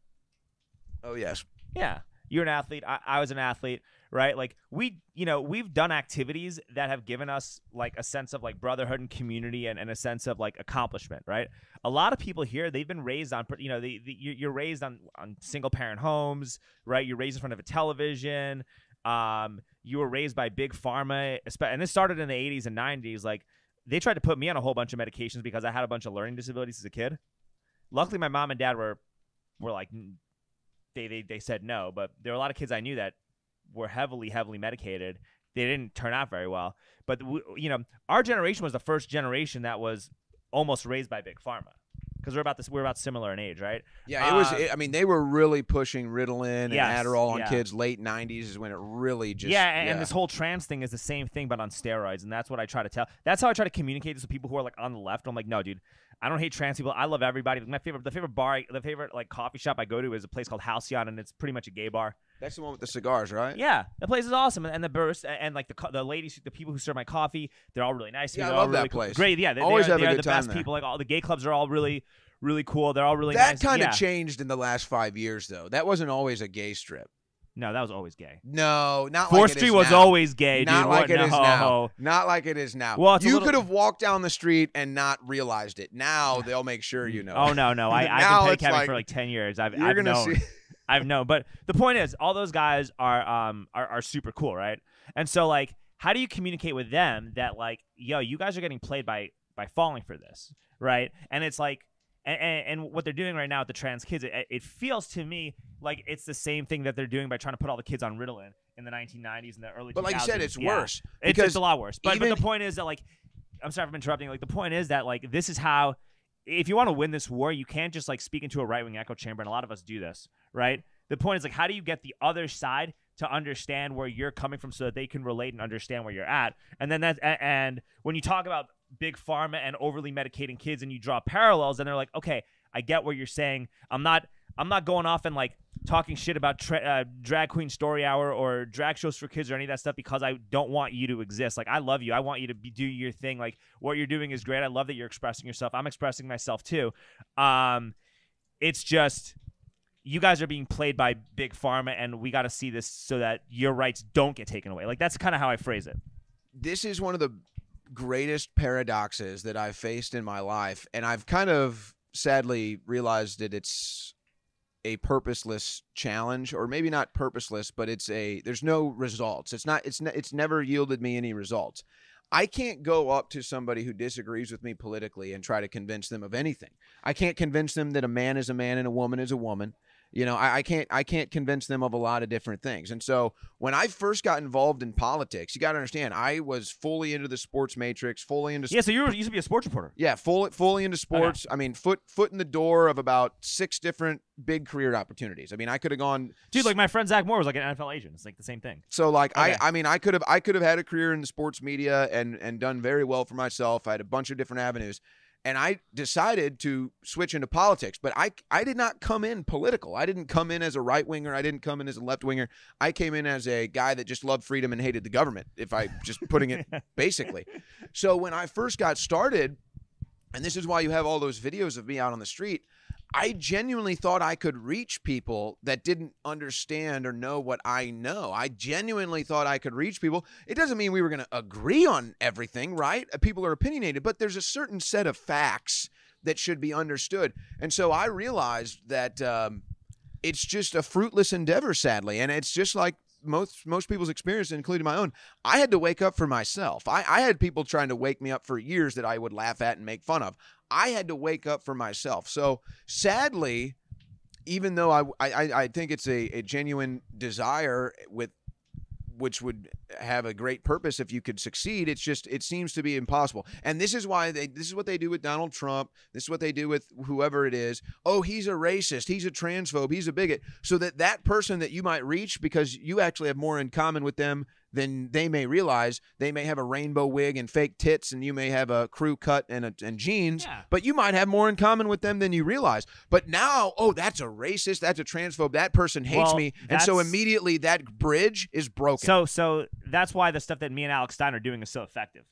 Oh, yes. Yeah, you're an athlete. I, I was an athlete, right? Like we, you know, we've done activities that have given us like a sense of like brotherhood and community, and, and a sense of like accomplishment, right? A lot of people here, they've been raised on, you know, the, the, you're you're raised on on single parent homes, right? You're raised in front of a television. Um, you were raised by big pharma, and this started in the 80s and 90s. Like they tried to put me on a whole bunch of medications because I had a bunch of learning disabilities as a kid. Luckily, my mom and dad were were like they, they they said no, but there were a lot of kids I knew that were heavily heavily medicated. They didn't turn out very well. But w- you know, our generation was the first generation that was almost raised by big pharma because we're about this we're about similar in age, right? Yeah, it was. Uh, it- I mean, they were really pushing Ritalin and Yes, Adderall on yeah. kids. Late '90s is when it really just. yeah, and, and this whole trans thing is the same thing, but on steroids, and that's what I try to tell. That's how I try to communicate this with people who are like on the left. I'm like, no, dude, I don't hate trans people. I love everybody. My favorite, the favorite bar, the favorite like coffee shop I go to is a place called Halcyon, and it's pretty much a gay bar. That's the one with the cigars, right? Yeah, the place is awesome, and, and the burst, and, and like the co- the ladies, the people who serve my coffee, they're all really nice. Yeah, I love that really cool- place. Great, yeah, they, Always they are, have a they are the best there. people. Like all the gay clubs are all really, really cool. They're all really nice. that nice. kind of yeah. changed in the last five years, though. That wasn't always a gay strip. No, that was always gay. No, not Fourth like it Street is was now. always gay, not dude. like What- it is no. now. Not like it is now. Well, you little- could have walked down the street and not realized it. Now they'll make sure you know. Oh no, no, I, I've been it's pedicabbing like- for like ten years. I've, You're I've gonna known. see. I've known. But the point is, all those guys are um are, are super cool, right? And so like, how do you communicate with them that like, yo, you guys are getting played by by falling for this, right? And it's like. And, and, and what they're doing right now with the trans kids, it, it feels to me like it's the same thing that they're doing by trying to put all the kids on Ritalin in the 1990s and the early. But like you said, it's Yeah. worse It's, it's a lot worse. But, but the point is that like, I'm sorry for interrupting. Like the point is that like this is how, if you want to win this war, you can't just like speak into a right wing echo chamber, and a lot of us do this, right? The point is like, how do you get the other side to understand where you're coming from so that they can relate and understand where you're at? And then that and when you talk about big pharma and overly medicating kids, and you draw parallels, and they're like, okay, I get what you're saying. I'm not. I'm not going off and like talking shit about tra- uh, drag queen story hour or drag shows for kids or any of that stuff because I don't want you to exist. Like I love you. I want you to be, do your thing. Like what you're doing is great. I love that you're expressing yourself. I'm expressing myself too. Um, it's just you guys are being played by big pharma, and we got to see this so that your rights don't get taken away. Like that's kind of how I phrase it. this is one of the greatest paradoxes that I've faced in my life, and I've kind of sadly realized that it's a purposeless challenge, or maybe not purposeless, but it's a there's no results. It's not. It's it's never yielded me any results. I can't go up to somebody who disagrees with me politically and try to convince them of anything. I can't convince them that a man is a man and a woman is a woman. You know, I, I can't I can't convince them of a lot of different things. And so when I first got involved in politics, you got to understand, I was fully into the sports matrix, fully into Yeah. So you were, you used to be a sports reporter. yeah, fully fully into sports. I mean, foot foot in the door of about six different big career opportunities. I mean, I could have gone Dude, like my friend Zach Moore was like an NFL agent. It's like the same thing. so like Okay. I I mean, I could have I could have had a career in the sports media and and done very well for myself. I had a bunch of different avenues. And I decided to switch into politics. But I I did not come in political. I didn't come in as a right winger. I didn't come in as a left winger. I came in as a guy that just loved freedom and hated the government. If I just putting it basically. So when I first got started, and this is why you have all those videos of me out on the street. I genuinely thought I could reach people that didn't understand or know what I know. I genuinely thought I could reach people. It doesn't mean we were going to agree on everything, right? People are opinionated, but there's a certain set of facts that should be understood. And so I realized that um, it's just a fruitless endeavor, sadly. And it's just like most most people's experience, including my own. I had to wake up for myself. I, I had people trying to wake me up for years that I would laugh at and make fun of. I had to wake up for myself. So sadly, even though I I, I think it's a, a genuine desire with which would have a great purpose if you could succeed. It's just it seems to be impossible. And this is why they this is what they do with Donald Trump. This is what they do with whoever it is. Oh, he's a racist, he's a transphobe, he's a bigot. So that that person that you might reach because you actually have more in common with them than they may realize. They may have a rainbow wig and fake tits, and you may have a crew cut and, a, and jeans, Yeah. but you might have more in common with them than you realize. But now, oh, that's a racist, that's a transphobe, that person hates Well, me. And so immediately that bridge is broken. So so that's why the stuff that me and Alex Stein are doing is so effective.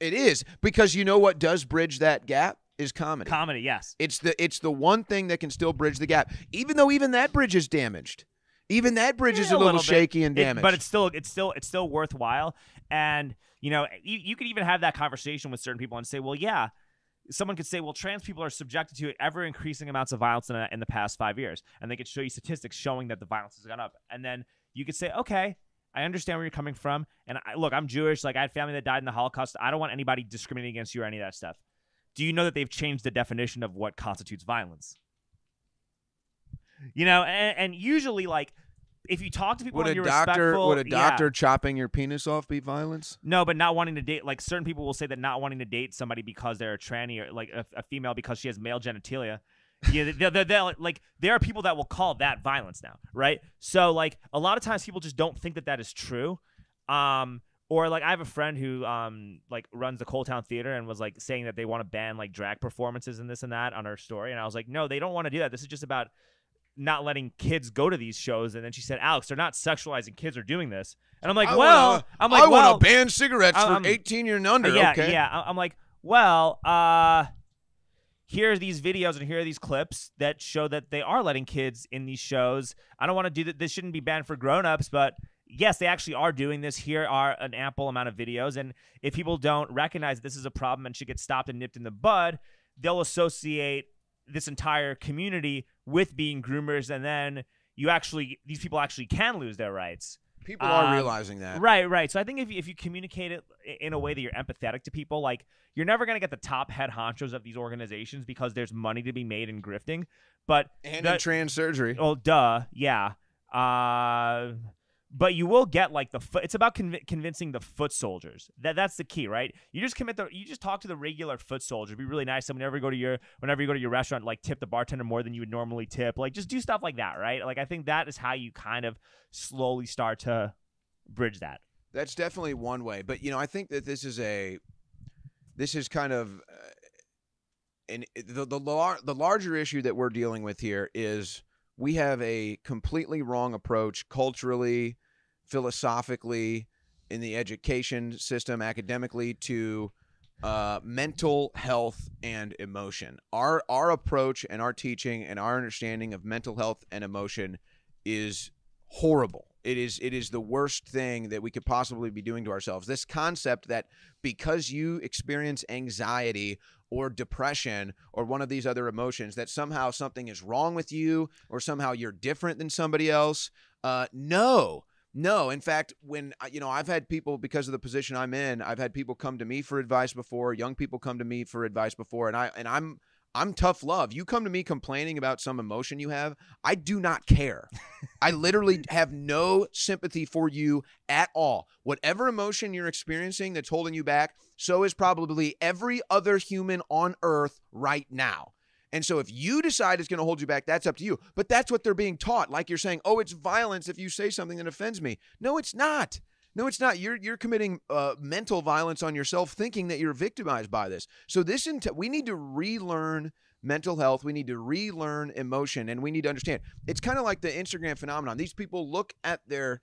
It is because you know what does bridge that gap is comedy. Comedy, yes. it's the it's the one thing that can still bridge the gap, even though even that bridge is damaged. Even that bridge is Yeah, a little, bit. shaky and It- damaged. but it's still it's still it's still worthwhile. And you know, you, you could even have that conversation with certain people and say, well, yeah. Someone could say, well, trans people are subjected to ever increasing amounts of violence in, the- in the past five years. And they could show you statistics showing that the violence has gone up. And then you could say, okay, I understand where you're coming from. And I, look, I'm Jewish. Like, I had family that died in the Holocaust. I don't want anybody discriminating against you or any of that stuff. Do you know that they've changed the definition of what constitutes violence? You know, and, and usually, like, if you talk to people would and a you're doctor respectful, would a yeah. doctor chopping your penis off be violence? No, but not wanting to date like certain people will say that not wanting to date somebody because they're a tranny or like a, a female because she has male genitalia. Yeah, they they they like there are people that will call that violence now, right? So like a lot of times people just don't think that that is true. Um, or like I have a friend who um like runs the ColdTowne Theater and was like saying that they want to ban like drag performances and this and that on her story, and I was like, no, they don't want to do that. This is just about not letting kids go to these shows. And then she said, Alex, they're not sexualizing kids or doing this. And I'm like, I well, wanna, I'm like, I well, want to ban cigarettes I'm- for 18 and under. yeah, okay. yeah. I'm like, well, uh, here are these videos and here are these clips that show that they are letting kids in these shows. I don't want to do that. This shouldn't be banned for grown-ups, but yes, they actually are doing this. Here are an ample amount of videos, and if people don't recognize this is a problem and should get stopped and nipped in the bud, they'll associate this entire community with being groomers, and then you actually these people actually can lose their rights. People are Um, realizing that. Right, right. So I think if you, if you communicate it in a way that you're empathetic to people, like you're never going to get the top head honchos of these organizations because there's money to be made in grifting. But And that- in trans surgery. oh, duh, yeah. Uh, but you will get like the foot. It's about conv- convincing the foot soldiers. That that's the key, right? You just commit the. You just talk to the regular foot soldier. Be really nice. And whenever you go to your whenever you go to your restaurant, like tip the bartender more than you would normally tip. Like just do stuff like that, right? Like I think that is how you kind of slowly start to bridge that. That's definitely one way, but you know, I think that this is a, this is kind of, uh, and the the lar- the larger issue that we're dealing with here is we have a completely wrong approach culturally, philosophically, in the education system, academically to uh, mental health and emotion. Our our approach and our teaching and our understanding of mental health and emotion is horrible. It is it is the worst thing that we could possibly be doing to ourselves. This concept that because you experience anxiety or depression or one of these other emotions that somehow something is wrong with you or somehow you're different than somebody else. Uh, no. No, in fact, when uh, you know, I've had people because of the position I'm in, I've had people come to me for advice before, young people come to me for advice before, and I and I'm I'm tough love. You come to me complaining about some emotion you have, I do not care. I literally have no sympathy for you at all. Whatever emotion you're experiencing that's holding you back, so is probably every other human on earth right now. And so if you decide it's going to hold you back, that's up to you. But that's what they're being taught. Like you're saying, oh, it's violence if you say something that offends me. No, it's not. No, it's not. You're you're committing uh, mental violence on yourself, thinking that you're victimized by this. So this int- we need to relearn mental health. We need to relearn emotion, and we need to understand. It's kind of like the Instagram phenomenon. These people look at their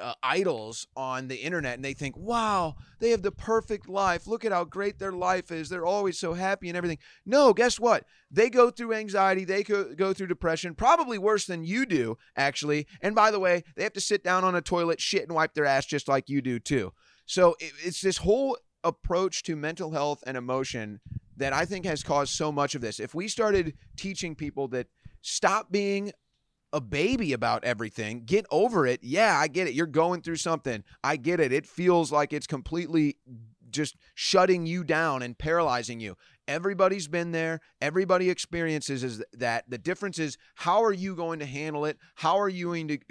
uh, idols on the internet and they think, wow, they have the perfect life. Look at how great their life is. They're always so happy and everything. No, guess what? They go through anxiety. They go, go through depression, probably worse than you do, actually. And by the way, they have to sit down on a toilet, shit, and wipe their ass just like you do, too. So it, it's this whole approach to mental health and emotion that I think has caused so much of this. If we started teaching people that stop being a baby about everything. Get over it. Yeah, I get it. You're going through something. I get it. It feels like it's completely just shutting you down and paralyzing you. Everybody's been there. Everybody experiences is that. The difference is how are you going to handle it? How are you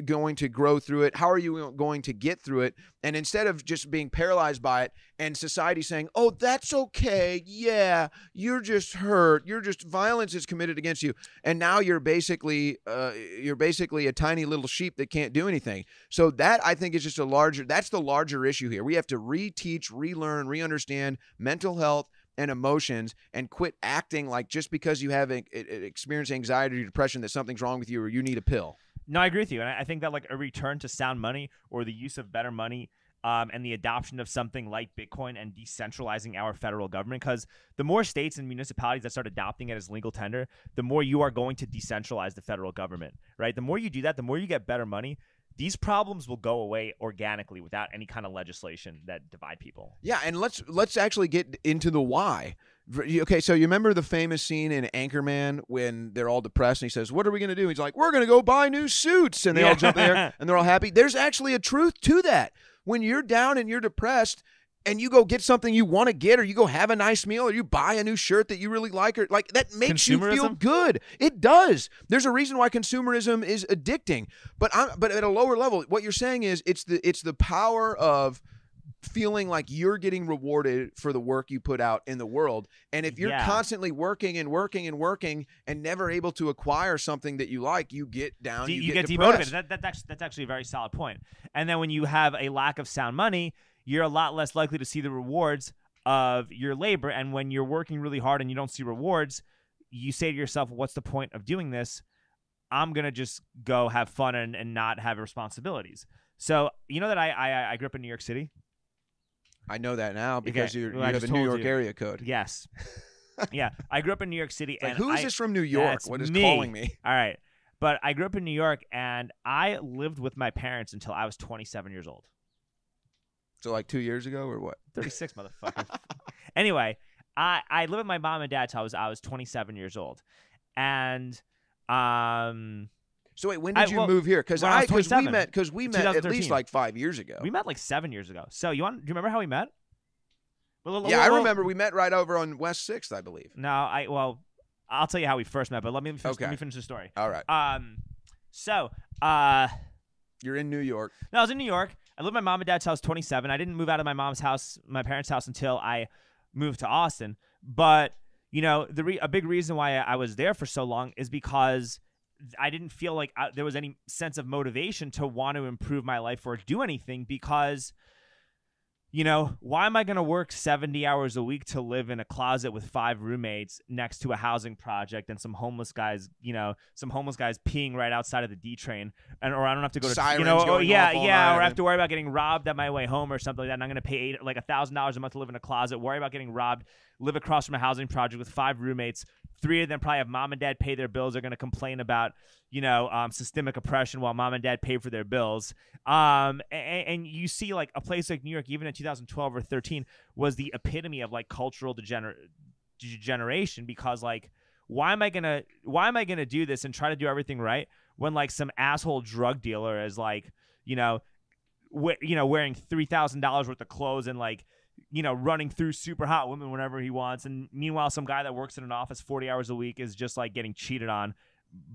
going to, grow through it? How are you going to get through it? And instead of just being paralyzed by it and society saying, "Oh, that's okay. Yeah, you're just hurt. You're just violence is committed against you." And now you're basically uh, you're basically a tiny little sheep that can't do anything. So that I think is just a larger that's the larger issue here. We have to reteach, relearn, re-understand mental health and emotions and quit acting like just because you have experienced anxiety or depression that something's wrong with you or you need a pill. No, I agree with you, and I I think that like a return to sound money or the use of better money. Um, and the adoption of something like Bitcoin and decentralizing our federal government, because the more states and municipalities that start adopting it as legal tender, the more you are going to decentralize the federal government, right? The more you do that, the more you get better money. These problems will go away organically without any kind of legislation that divide people. Yeah, and let's let's actually get into the why. Okay, so you remember the famous scene in Anchorman when they're all depressed and he says, "What are we going to do?" He's like, "We're going to go buy new suits," and they all jump in there and they're all happy. There's actually a truth to that. When you're down and you're depressed, and you go get something you want to get, or you go have a nice meal, or you buy a new shirt that you really like, or like that makes you feel good. It does. There's a reason why consumerism is addicting. But I'm, but at a lower level, what you're saying is it's the it's the power of feeling like you're getting rewarded for the work you put out in the world. And if you're Yeah. constantly working and working and working and never able to acquire something that you like, you get down. De- you, you, get, get, demotivated. That, that, that's, that's actually a very solid point. And then when you have a lack of sound money, you're a lot less likely to see the rewards of your labor. And when you're working really hard and you don't see rewards, you say to yourself, what's the point of doing this? I'm going to just go have fun and, and not have responsibilities. So, you know that I, I, I grew up in New York City? I know that now because Okay, you're, well, you I have a New York you. area code. Yes. yeah. I grew up in New York City. Like, who is I- this from New York? What is me. calling me? All right. But I grew up in New York and I lived with my parents until I was 27 years old. So like two years ago or what? 36 motherfucker. anyway, I I lived with my mom and dad till I was I was 27 years old. And um So wait, when I- did you well, move here? Because I I was because we met because we met at least like five years ago. we met like 7 years ago. So you want do you remember how we met? Well, yeah, well, I remember we met right over on West Sixth, I believe. No, I well I'll tell you how we first met, but let me finish, Okay. let me finish the story. All right, Um so uh you're in New York. No, I was in New York. I lived my mom and dad's house 27. I didn't move out of my mom's house, my parents' house until I moved to Austin. But, you know, the re- a big reason why I was there for so long is because I didn't feel like I, there was any sense of motivation to want to improve my life or do anything because you know, why am I going to work 70 hours a week to live in a closet with five roommates next to a housing project and some homeless guys, you know, some homeless guys peeing right outside of the D train and or I don't have to go to Sirens you know, oh, going yeah, yeah, or I have to worry about getting robbed at my way home or something like that. And I'm going to pay eight, like a thousand dollars a month to live in a closet, worry about getting robbed, live across from a housing project with five roommates. Three of them probably have mom and dad pay their bills. They're going to complain about, you know, um, systemic oppression while mom and dad pay for their bills. Um, and, and you see like a place like New York, even in 2012 or 13, was the epitome of like cultural degener- degeneration because like, why am I gonna why am I gonna do this and try to do everything right when like some asshole drug dealer is like, you know, you know, wearing three thousand dollars worth of clothes and like you know, running through super hot women whenever he wants. And meanwhile, some guy that works in an office 40 hours a week is just like getting cheated on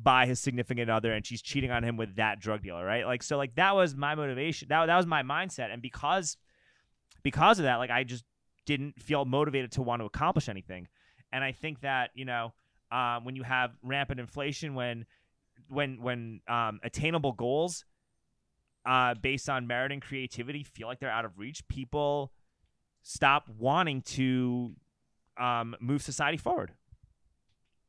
by his significant other and she's cheating on him with that drug dealer, right? Like, so like that was my motivation. That, that was my mindset. And because, because of that, like I just didn't feel motivated to want to accomplish anything. And I think that, you know, um, when you have rampant inflation, when, when, when um, attainable goals uh, based on merit and creativity feel like they're out of reach, people stop wanting to um, move society forward.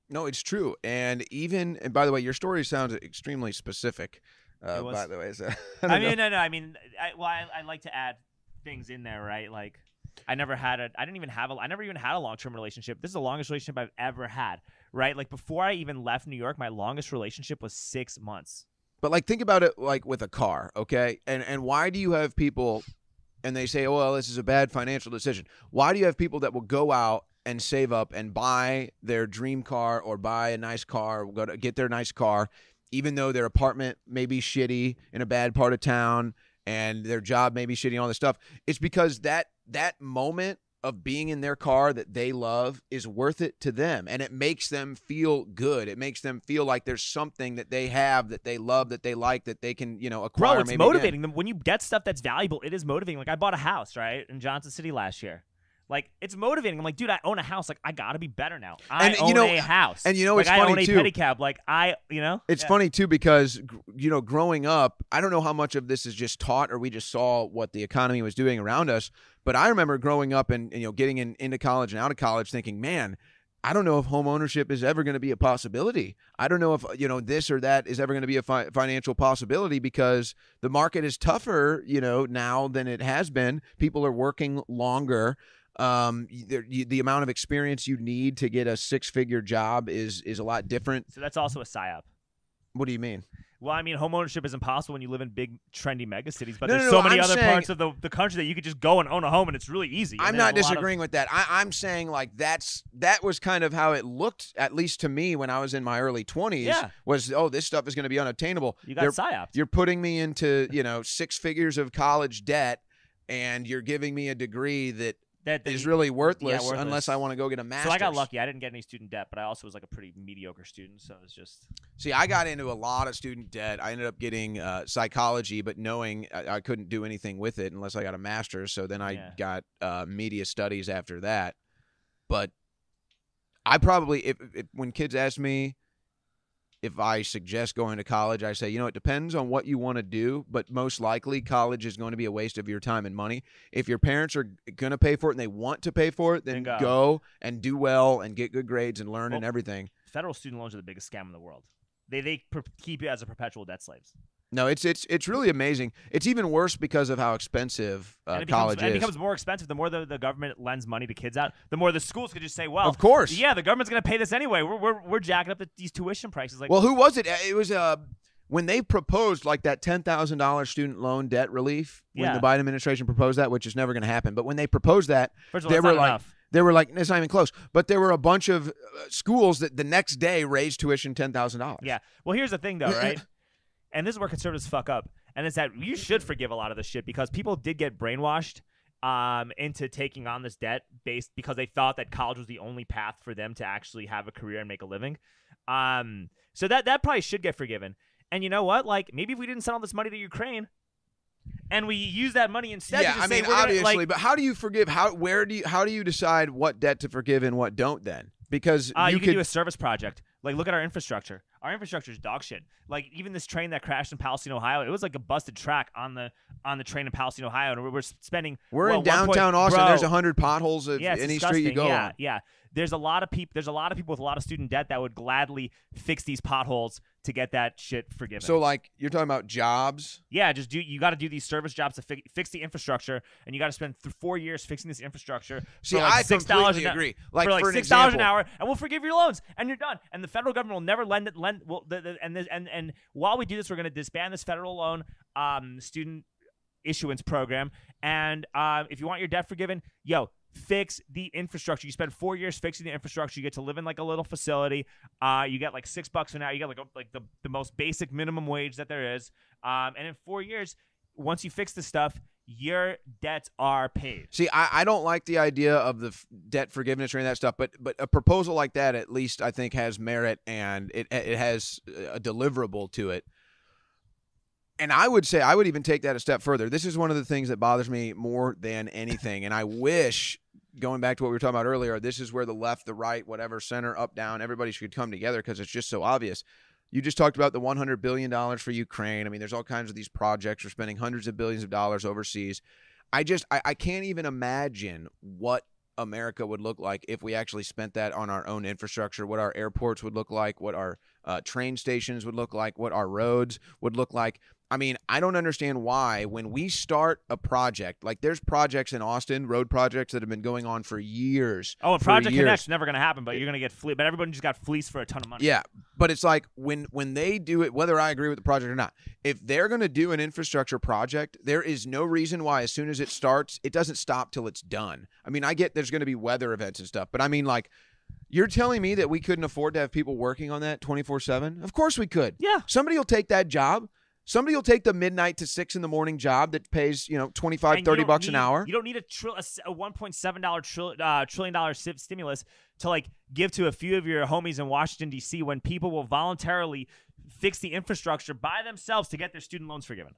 No, it's true. And even and by the way, your story sounds extremely specific. Uh, was- by the way, so, I, know. mean, no, no. I mean, I, well, I, I like to add things in there, right? Like, I never had a, I didn't even have a, I never even had a long term relationship. This is the longest relationship I've ever had, right? Like before I even left New York, my longest relationship was six months. But like think about it like with a car, okay? And and why do you have people and they say, "Oh, well, this is a bad financial decision." Why do you have people that will go out and save up and buy their dream car or buy a nice car, go to get their nice car even though their apartment may be shitty in a bad part of town and their job may be shitty all this stuff? It's because that that moment of being in their car that they love is worth it to them and it makes them feel good it makes them feel like there's something that they have that they love that they like that they can you know acquire Bro, it's maybe again. motivating them when you get stuff that's valuable. It is motivating. Like I bought a house right in Johnson City last year. Like it's motivating. I'm like, dude, I own a house. Like I gotta be better now. I And, you own know- a house. and you know like, it's I funny, own a too. pedicab. Like I, you know, It's Yeah. funny too because you know, growing up, I don't know how much of this is just taught or we just saw what the economy was doing around us. But I remember growing up and, and, you know getting in, into college and out of college, thinking, man. I don't know if home ownership is ever going to be a possibility. I don't know if you know this or that is ever going to be a fi- financial possibility because the market is tougher, you know, now than it has been. People are working longer. Um, you, the amount of experience you need to get a six-figure job is is a lot different. So that's also a psyop. What do you mean? Well, I mean, homeownership is impossible when you live in big, trendy mega cities. But No, there's no, so no, many I'm other saying- parts of the, the country that you could just go and own a home, and it's really easy. I'm not lot of- disagreeing with that. I, I'm saying like that's that was kind of how it looked, at least to me, when I was in my early 20s. Yeah. Was oh, this stuff is going to be unattainable. You got They're- psyops. You're putting me into you know six figures of college debt, and you're giving me a degree that That, is really worthless, worthless. unless I want to go get a master's. So I got lucky. I didn't get any student debt, but I also was like a pretty mediocre student. So it's just See, I got into a lot of student debt. I ended up getting uh, psychology, but knowing I, I couldn't do anything with it unless I got a master's. So then I Yeah. got uh, media studies after that. But I probably, if, if when kids ask me if I suggest going to college, I say, you know, it depends on what you want to do, but most likely college is going to be a waste of your time and money. If your parents are going to pay for it and they want to pay for it, then go. go and do well and get good grades and learn and everything. federal student loans are the biggest scam in the world. They they per- keep you as a perpetual debt slaves. No, it's it's it's really amazing. It's even worse because of how expensive uh, becomes, college and it is. becomes more expensive the more the, the government lends money to kids out. The more the schools could just say, well, of course. yeah, the government's going to pay this anyway. We're, we're, we're jacking up the, these tuition prices. Like, Well, who was it? It was uh when they proposed like that ten thousand dollars student loan debt relief. When Yeah. the Biden administration proposed that, which is never going to happen, but when they proposed that, first all, they were like- enough. they were like, "It's not even close." But there were a bunch of uh, schools that the next day raised tuition ten thousand dollars. Yeah. Well, here's the thing, though, right? And this is where conservatives fuck up, and it's that you should forgive a lot of this shit because people did get brainwashed um, into taking on this debt based because they thought that college was the only path for them to actually have a career and make a living. Um, so that that probably should get forgiven. And you know what? Like maybe if we didn't send all this money to Ukraine. And we use that money instead. yeah, I mean, we're gonna, obviously, like, but how do you forgive? How where do you how do you decide what debt to forgive and what don't? Then because Uh, you, you can could do a service project. Like, look at our infrastructure. Our infrastructure is dog shit. Like, even this train that crashed in Palestine, Ohio, it was like a busted track on the on the train in Palestine, Ohio, and we're, spending. we're well, in one point- downtown Austin. Bro, There's a hundred potholes of yeah, any street you disgusting. go yeah, on. yeah. There's a lot of people. There's a lot of people with a lot of student debt that would gladly fix these potholes to get that shit forgiven. So like you're talking about jobs. yeah, just do. You got to do these service jobs to fi- fix the infrastructure, and you got to spend th- four years fixing this infrastructure. See, for like I six completely dollars agree. Like for like an six dollars an hour, and we'll forgive your loans, and you're done. And the federal government will never lend it. Lend will the, the, and this, and and while we do this, we're going to disband this federal loan um, student issuance program. And um, if you want your debt forgiven, yo. Fix the infrastructure. You spend four years fixing the infrastructure. You get to live in like a little facility. Uh, you get like six bucks an hour. You get like a, like the, the most basic minimum wage that there is. Um, and in four years, once you fix the stuff, your debts are paid. See, I, I don't like the idea of the f- debt forgiveness or any of that stuff, but but a proposal like that at least I think has merit and it it has a deliverable to it. And I would say I would even take that a step further. This is one of the things that bothers me more than anything, and I wish going back to what we were talking about earlier, this is where the left, the right, whatever, center, up, down, everybody should come together because it's just so obvious. You just talked about the 100 billion dollars for Ukraine. I mean, there's all kinds of these projects. We're spending hundreds of billions of dollars overseas. I just I, I can't even imagine what America would look like if we actually spent that on our own infrastructure, what our airports would look like, what our uh, train stations would look like, what our roads would look like. I mean, I don't understand why when we start a project, like there's projects in Austin, road projects that have been going on for years. Oh, for Project years. Connect's never going to happen, but you're going to get fleeced. But everybody just got fleeced for a ton of money. Yeah, but it's like when when they do it, whether I agree with the project or not, if they're going to do an infrastructure project, there is no reason why as soon as it starts, it doesn't stop till it's done. I mean, I get there's going to be weather events and stuff, but I mean, like, you're telling me that we couldn't afford to have people working on that 24 seven? Of course we could. Yeah. Somebody will take that job. Somebody will take the midnight to six in the morning job that pays you know 25, And 30 don't bucks an hour. You don't need a, trill, a, s- a 1.7 dollar trill, uh, trillion dollar stimulus to like give to a few of your homies in Washington D.C. when people will voluntarily fix the infrastructure by themselves to get their student loans forgiven.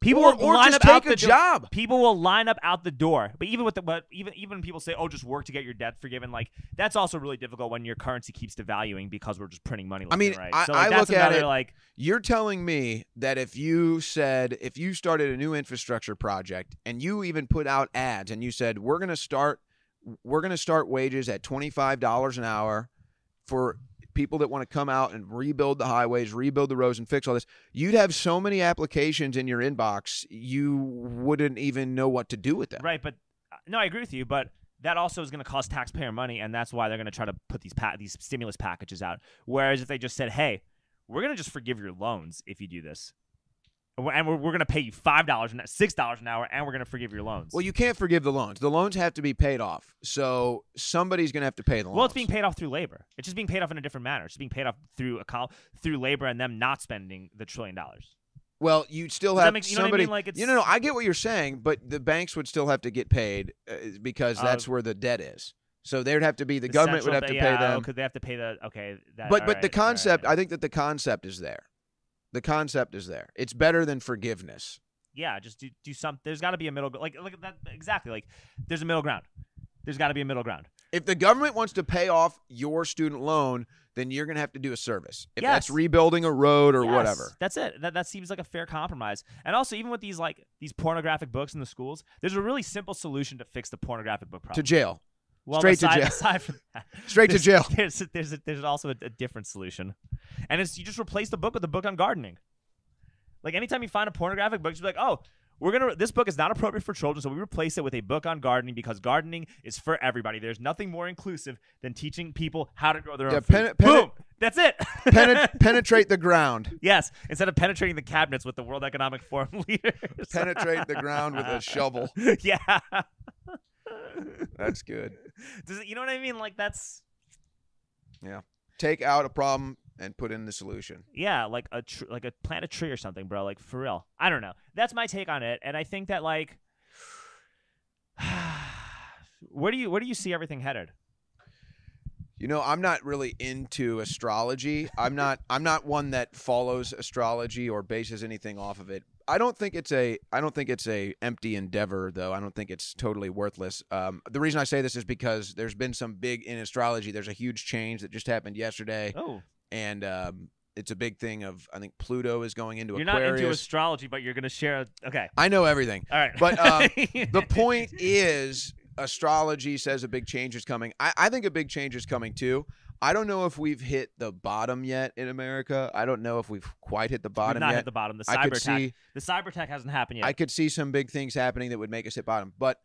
People or, will or line just up out take a the do- job. People will line up out the door. But even with the but even even people say, "Oh, just work to get your debt forgiven," like that's also really difficult when your currency keeps devaluing because we're just printing money. Left mean, right. I- so like, I that's look at another it- like You're telling me that if you said, if you started a new infrastructure project and you even put out ads and you said, we're going to start, we're going to start wages at $25 an hour for people that want to come out and rebuild the highways, rebuild the roads and fix all this, you'd have so many applications in your inbox, you wouldn't even know what to do with them. Right, but uh, no, I agree with you, but that also is going to cost taxpayer money, and that's why they're going to try to put these pa- these stimulus packages out. Whereas if they just said, "Hey, we're going to just forgive your loans if you do this," and we're, we're, going to pay you five dollars and six dollars an hour, and we're going to forgive your loans. Well, you can't forgive the loans. The loans have to be paid off. So somebody's going to have to pay the loans. well, it's being paid off through labor. It's just being paid off in a different manner. It's being paid off through a col- through labor and them not spending the trillion dollars. Well, you still have make- you know what I somebody. mean? Like, it's- you know, no, I get what you're saying, but the banks would still have to get paid uh, because Uh, that's where the debt is. So there'd have to be the, government would have to pay them. Could they have to pay the okay? That, but but the right, all concept, right. I think that the concept is there. The concept is there. It's better than forgiveness. yeah, just do do some. There's got to be a middle. Like look at that exactly. Like there's a middle ground. There's got to be a middle ground. If the government wants to pay off your student loan, then you're going to have to do a service. If that's rebuilding a road or Yes, whatever. That's it. That that seems like a fair compromise. And also, even with these like these pornographic books in the schools, there's a really simple solution to fix the pornographic book problem. To jail. Well, straight to jail. Aside from that, Straight to jail. There's there's there's also a, a different solution, and it's you just replace the book with a book on gardening. Like anytime you find a pornographic book, you be like, oh. We're gonna. This book is not appropriate for children, so we replace it with a book on gardening because gardening is for everybody. There's nothing more inclusive than teaching people how to grow their own Yeah, food. pen- pen- Boom. That's it. Penet- penetrate the ground. Yes, instead of penetrating the cabinets with the World Economic Forum leaders. Penetrate the ground with a shovel. yeah. That's good. Does it, you know what I mean? Like that's yeah. Take out a problem and put in the solution. yeah, like a tr- like a plant a tree or something, bro. Like for real. I don't know. That's my take on it, and I think that like, where do you where do you see everything headed? You know, I'm not really into astrology. I'm not I'm not one that follows astrology or bases anything off of it. I don't think it's a I don't think it's a empty endeavor though. I don't think it's totally worthless. Um, the reason I say this is because there's been some big in astrology. There's a huge change that just happened yesterday, Oh, and um, it's a big thing of I think Pluto is going into you're Aquarius. not into astrology, but you're gonna share. Okay, I know everything. all right. But, uh, the point is astrology says a big change is coming I, I think a big change is coming too i don't know if we've hit the bottom yet in america i don't know if we've quite hit the We've bottom not yet hit the bottom. The i cyber could attack. see The cyber attack hasn't happened yet. i could see some big things happening that would make us hit bottom but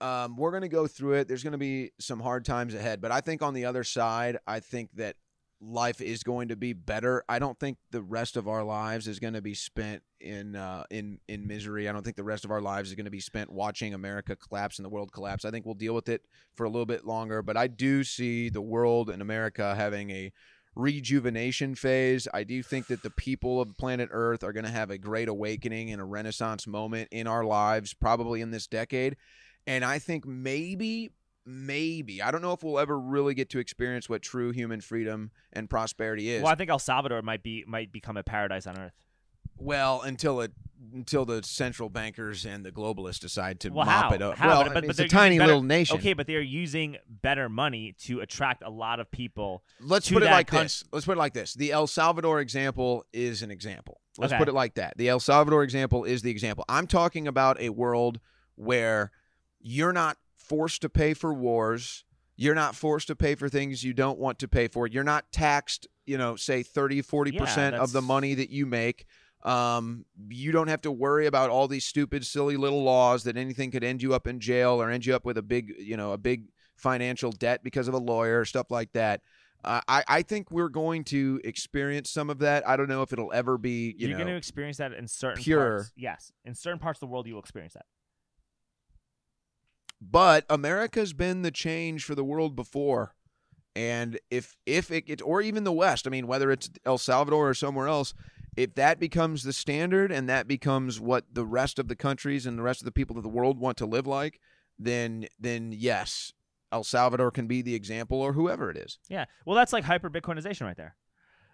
um, we're going to go through it there's going to be some hard times ahead but i think on the other side i think that life is going to be better. I don't think the rest of our lives is going to be spent in uh, in in misery. I don't think the rest of our lives is going to be spent watching america collapse and the world collapse. I think we'll deal with it for a little bit longer but i do see the world and america having a rejuvenation phase. I do think that the people of planet earth are going to have a great awakening and a renaissance moment in our lives probably in this decade. And i think maybe maybe i don't know if we'll ever really get to experience what true human freedom and prosperity is well, I think El Salvador might be might become a paradise on earth. Well, until it until the central bankers and the globalists decide to Well, mop how? it up. How? Well, But- I but it's a tiny better- little nation. Okay, but they're using better money to attract a lot of people. Let's to put it like this. Let's put it like this. The El Salvador example is an example. Let's Okay. put it like that. The El Salvador example is the example. I'm talking about a world where you're not forced to pay for wars. You're not forced to pay for things you don't want to pay for. You're not taxed, you know, say 30, 40% of the money that you make. Um, you don't have to worry about all these stupid, silly little laws that anything could end you up in jail or end you up with a big, you know, a big financial debt because of a lawyer, stuff like that. Uh, I, I think we're going to experience some of that. I don't know if it'll ever be, you are going to experience that in certain pure. parts. Yes, in certain parts of the world, you will experience that. But America's been the change for the world before. And if if it or even the West, I mean, whether it's El Salvador or somewhere else, if that becomes the standard and that becomes what the rest of the countries and the rest of the people of the world want to live like, then then yes, El Salvador can be the example or whoever it is. Yeah. Well, that's like hyper Bitcoinization right there.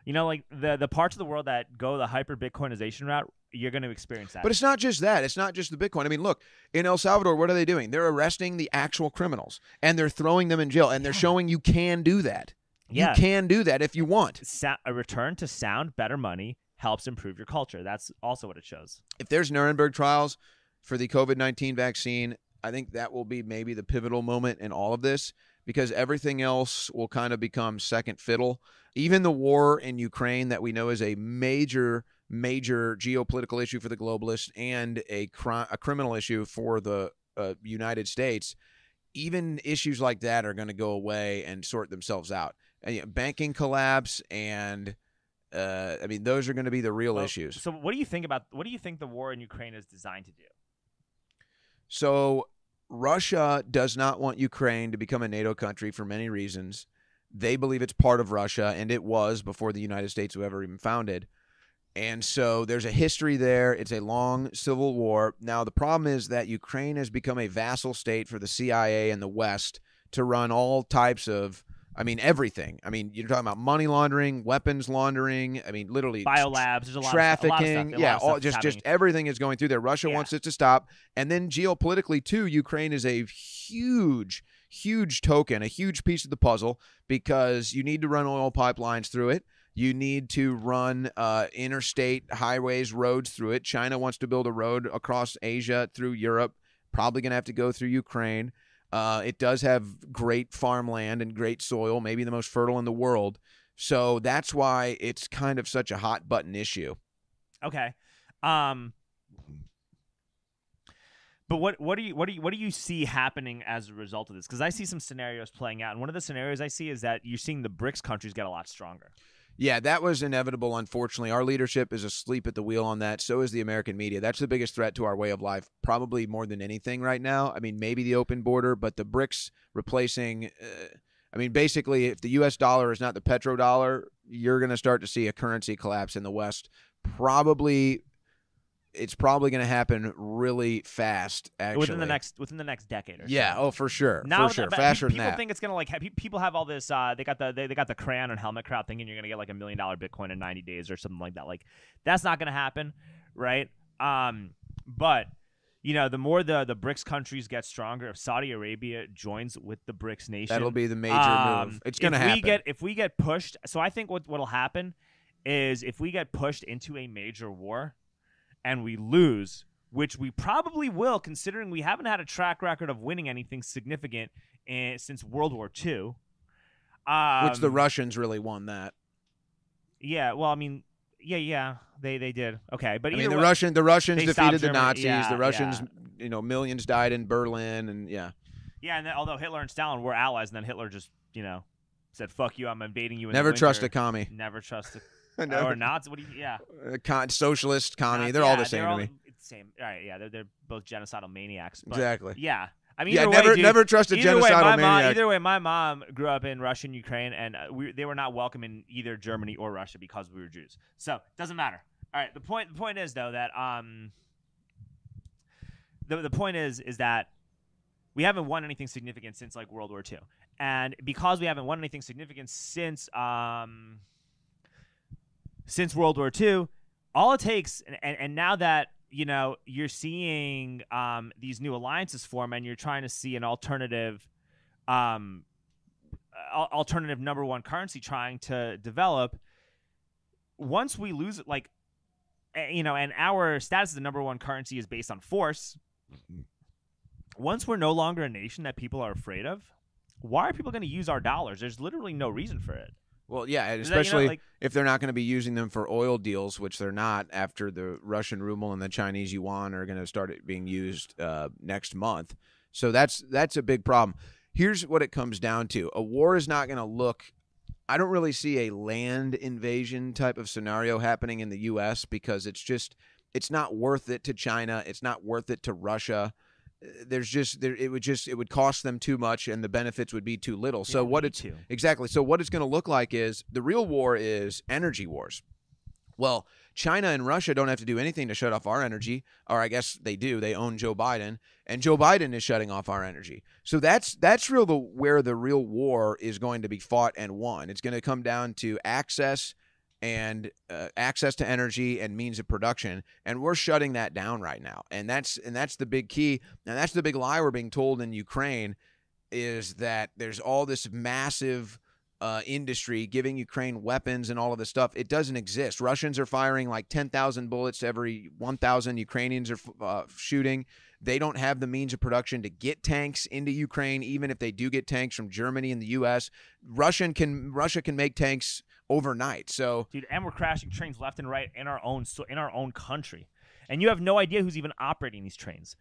You know, like the the parts of the world that go the hyper Bitcoinization route, you're going to experience that. But it's not just that. It's not just the Bitcoin. I mean, look, in El Salvador, what are they doing? They're arresting the actual criminals and they're throwing them in jail and they're Yeah. showing you can do that. yeah. You can do that if you want. Sa- a return to sound, better money helps improve your culture. That's also what it shows. If there's Nuremberg trials for the COVID 19 vaccine, I think that will be maybe the pivotal moment in all of this because everything else will kind of become second fiddle. Even the war in Ukraine, that we know is a major, major geopolitical issue for the globalists and a, cri- a criminal issue for the uh, United States, even issues like that are going to go away and sort themselves out. And, you know, banking collapse and uh, I mean, those are going to be the real Well, issues. So, what do you think about? What do you think the war in Ukraine is designed to do? So Russia does not want Ukraine to become a NATO country for many reasons. They believe it's part of Russia, and it was before the United States was ever even founded. And so there's a history there. It's a long civil war. Now, the problem is that Ukraine has become a vassal state for the CIA and the West to run all types of, I mean, everything. I mean, you're talking about money laundering, weapons laundering. I mean, literally Biolabs. There's a lot trafficking. Of stuff, a lot of stuff, yeah, all, just just everything is going through there. Russia Yeah. wants it to stop, and then geopolitically too, Ukraine is a huge, huge token, a huge piece of the puzzle because you need to run oil pipelines through it. You need to run uh, interstate highways, roads through it. China wants to build a road across Asia through Europe. Probably going to have to go through Ukraine. Uh, it does have great farmland and great soil, maybe the most fertile in the world. So that's why it's kind of such a hot button issue. Okay. Um but what what do you what do you what do you see happening as a result of this? Because I see some scenarios playing out, and one of the scenarios I see is that you're seeing the BRICS countries get a lot stronger. Yeah, that was inevitable, unfortunately. Our leadership is asleep at the wheel on that. So is the American media. That's the biggest threat to our way of life, probably more than anything right now. I mean, maybe the open border, but the BRICS replacing. Uh, I mean, basically, if the U.S. dollar is not the petrodollar, you're going to start to see a currency collapse in the West. Probably, it's probably going to happen really fast. Actually, within the next within the next decade or Yeah. so. Oh, for sure. Now, for sure. Faster people than that. think it's gonna like have, people have all this. Uh, they got the they, they got the crayon and helmet crowd thinking you're gonna get like a million dollar Bitcoin in 90 days or something like that. Like that's not gonna happen, right? Um, but you know, the more the the BRICS countries get stronger, if Saudi Arabia joins with the BRICS nation, That'll be the major um, move. It's going to if happen. We get if we get pushed. So I think what what'll happen is if we get pushed into a major war and we lose, which we probably will, considering we haven't had a track record of winning anything significant in, since World War II. Um, Which the Russians really won that. yeah, well, I mean, yeah, yeah, they they did okay, but I mean, the way, Russian the Russians defeated the. Nazis. Yeah, the Russians, yeah. you know, millions died in Berlin, and yeah, yeah, and then, although Hitler and Stalin were allies, and then Hitler just you know said "fuck you," I'm invading you. In the never trust a winter." commie. Never trust a Never- or Nazis. What do you? Yeah, uh, con- socialist, commie. Nazi- They're all the same they're to all- me. Same. All right. Yeah, they're they're both genocidal maniacs. But Exactly. Yeah. I mean, yeah, never way, dude, never trust a either way, genocidal my mom, maniac. either way, my mom grew up in Russia and Ukraine, and uh, we, they were not welcome in either Germany or Russia because we were Jews. So doesn't matter. All right. The point. The point is though that um. The the point is is that we haven't won anything significant since like World War II, and because we haven't won anything significant since um. Since World War II, all it takes, and, and, now that you know you're seeing um, these new alliances form, and you're trying to see an alternative, um, alternative number one currency trying to develop. Once we lose, like, eh, you know, and our status as the number one currency is based on force. Once we're no longer a nation that people are afraid of, why are people going to use our dollars? There's literally no reason for it. Well, yeah, and Is that, you know, especially like- if they're not going to be using them for oil deals, which they're not after the Russian ruble and the Chinese yuan are going to start being used uh, next month. So that's that's a big problem. Here's what it comes down to: a war is not going to look. I don't really see a land invasion type of scenario happening in the U.S. because it's just it's not worth it to China. It's not worth it to Russia. There's just there it would just it would cost them too much and the benefits would be too little. So Yeah, what it's too. Exactly. So what it's going to look like is the real war is energy wars. Well, China and Russia don't have to do anything to shut off our energy, or I guess they do. They own Joe Biden, and Joe Biden is shutting off our energy. So that's that's real the where the real war is going to be fought and won. It's going to come down to access and uh, access to energy and means of production, and we're shutting that down right now. And that's and that's the big key, and that's the big lie we're being told in Ukraine is that there's all this massive uh, industry giving Ukraine weapons and all of this stuff. It doesn't exist. Russians are firing like 10,000 bullets every 1,000 Ukrainians are uh, shooting. They don't have the means of production to get tanks into Ukraine, even if they do get tanks from Germany and the U.S. Russian can Russia can make tanks overnight. So dude. And we're crashing trains left and right in our own so in our own country, and you have no idea who's even operating these trains.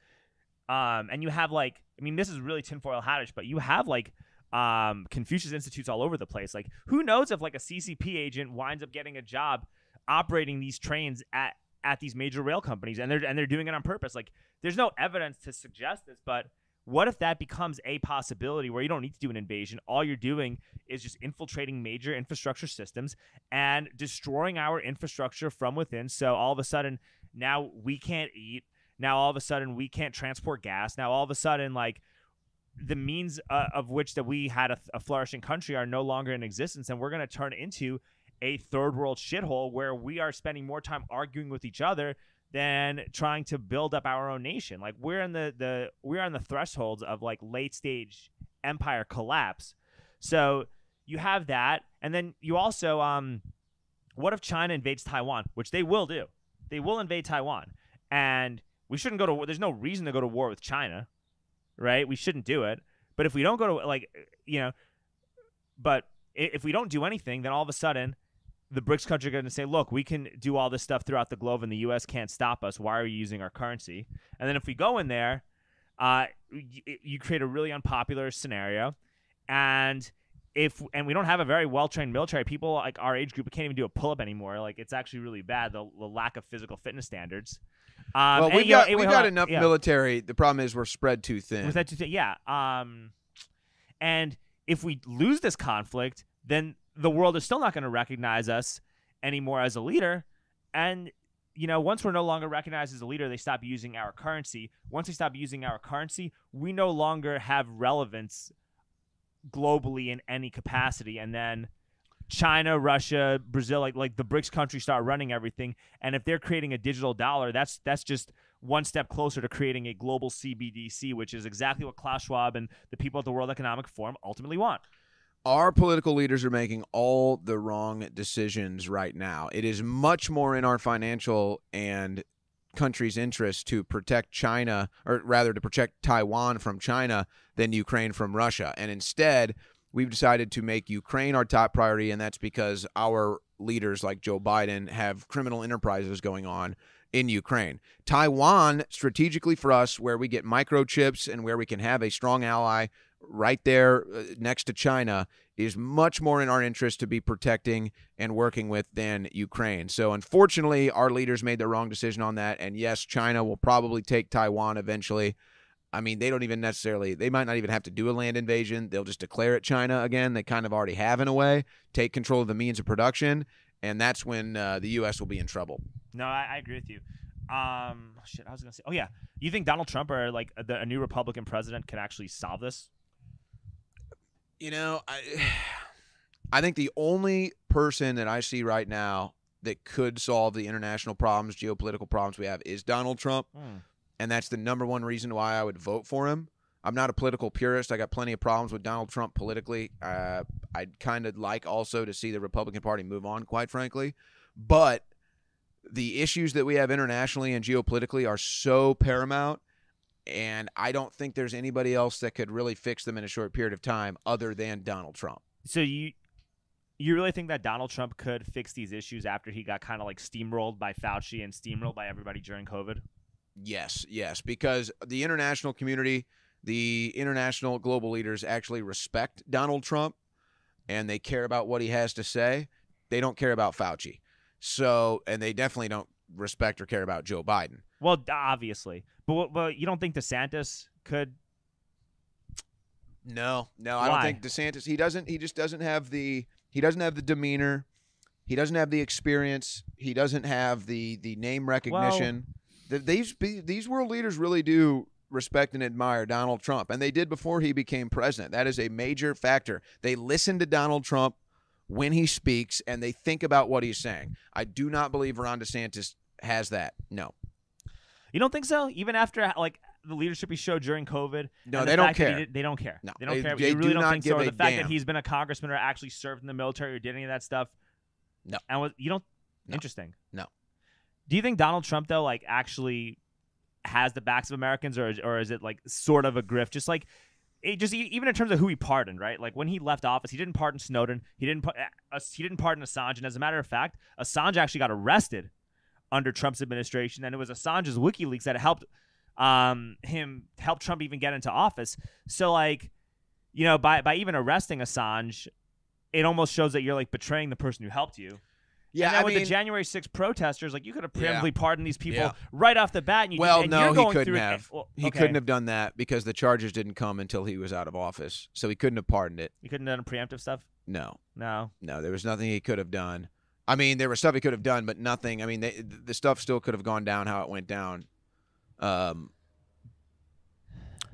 Um, and you have like, I mean, this is really tinfoil hattish, but you have like um, Confucius institutes all over the place. Like, who knows if like a CCP agent winds up getting a job operating these trains at at these major rail companies, and they're and they're doing it on purpose. Like, there's no evidence to suggest this, but what if that becomes a possibility where you don't need to do an invasion? All you're doing is just infiltrating major infrastructure systems and destroying our infrastructure from within. So all of a sudden, now we can't eat. Now all of a sudden, we can't transport gas. Now all of a sudden, like the means uh, of which that we had a, a flourishing country are no longer in existence, and we're going to turn into a third world shithole where we are spending more time arguing with each other than trying to build up our own nation. Like we're in the the we're on the thresholds of like late stage empire collapse. So you have that, and then you also um, what if China invades Taiwan, which they will do? They will invade Taiwan, and we shouldn't go to war. There's no reason to go to war with China, right? We shouldn't do it. But if we don't go to like you know, but if we don't do anything, then all of a sudden the BRICS countries are going to say, look, we can do all this stuff throughout the globe and the U.S. can't stop us. Why are you using our currency? And then if we go in there, uh, you, you create a really unpopular scenario. And if and we don't have a very well trained military, people like our age group can't even do a pull up anymore. Like it's actually really bad the, the lack of physical fitness standards. Um, well, we've you know, got we've got on. enough Yeah. military. The problem is we're spread too thin. Was that to say, yeah. Um, and if we lose this conflict, then the world is still not going to recognize us anymore as a leader. And you know, once we're no longer recognized as a leader, they stop using our currency. Once they stop using our currency, we no longer have relevance globally in any capacity. And then China, Russia, Brazil, like like the BRICS countries start running everything. And if they're creating a digital dollar, that's that's just one step closer to creating a global CBDC, which is exactly what Klaus Schwab and the people at the World Economic Forum ultimately want. Our political leaders are making all the wrong decisions right now. It is much more in our financial and country's interest to protect China, or rather to protect Taiwan from China, than Ukraine from Russia. And instead, we've decided to make Ukraine our top priority, and that's because our leaders like Joe Biden have criminal enterprises going on in Ukraine. Taiwan, strategically for us, where we get microchips and where we can have a strong ally right there uh, next to China is much more in our interest to be protecting and working with than Ukraine. So unfortunately, our leaders made the wrong decision on that and yes, China will probably take Taiwan eventually. I mean, they don't even necessarily they might not even have to do a land invasion. They'll just declare it China again. They kind of already have in a way, take control of the means of production, and that's when uh, the US will be in trouble. No, I, I agree with you. Um, shit, I was gonna say. Oh yeah, you think Donald Trump or like the, a new Republican president can actually solve this? You know, I I think the only person that I see right now that could solve the international problems, geopolitical problems we have is Donald Trump, Hmm. and that's the number one reason why I would vote for him. I'm not a political purist. I got plenty of problems with Donald Trump politically. Uh, I'd kind of like also to see the Republican Party move on, quite frankly. But the issues that we have internationally and geopolitically are so paramount, and I don't think there's anybody else that could really fix them in a short period of time other than Donald Trump. So you you really think that Donald Trump could fix these issues after he got kind of like steamrolled by Fauci and steamrolled by everybody during COVID? Yes, yes, because the international community, the international global leaders actually respect Donald Trump and they care about what he has to say. They don't care about Fauci. So, and they definitely don't respect or care about Joe Biden. Well, obviously, but but you don't think DeSantis could? No, no, I don't think DeSantis. He doesn't. He just doesn't have the. He doesn't have the demeanor. He doesn't have the experience. He doesn't have the the name recognition. The- these these world leaders really do respect and admire Donald Trump, and they did before he became president. That is a major factor. They listen to Donald Trump when he speaks, and they think about what he's saying. I do not believe Ron DeSantis has that. No, You don't think so? Even after like the leadership he showed during COVID? no, they don't fact that he care. did- they don't care. No, they don't care. they you really do don't not think give so? The fact damn. that he's been a congressman or actually served in the military or did any of that stuff? No. And was you don't? No. Interesting. No. Do you think Donald Trump though, like, actually has the backs of Americans, or or is it like sort of a grift? Just like. It just even in terms of who he pardoned, right? Like when he left office, he didn't pardon Snowden. He didn't uh, he didn't pardon Assange, and as a matter of fact, Assange actually got arrested under Trump's administration, and it was Assange's WikiLeaks that helped um, him help Trump even get into office. So like, you know, by by even arresting Assange, it almost shows that you're like betraying the person who helped you. Yeah, and I with mean, the January 6th protesters, like you could have Yeah. preemptively pardoned these people Yeah. right off the bat. And you Well, and no, you're he couldn't through have. well, He couldn't have done that because the charges didn't come until he was out of office. So he couldn't have pardoned it. He couldn't have done preemptive stuff. No, No. no, there was nothing he could have done. I mean, there was stuff he could have done, but nothing. I mean, they, the stuff still could have gone down how it went down. Um,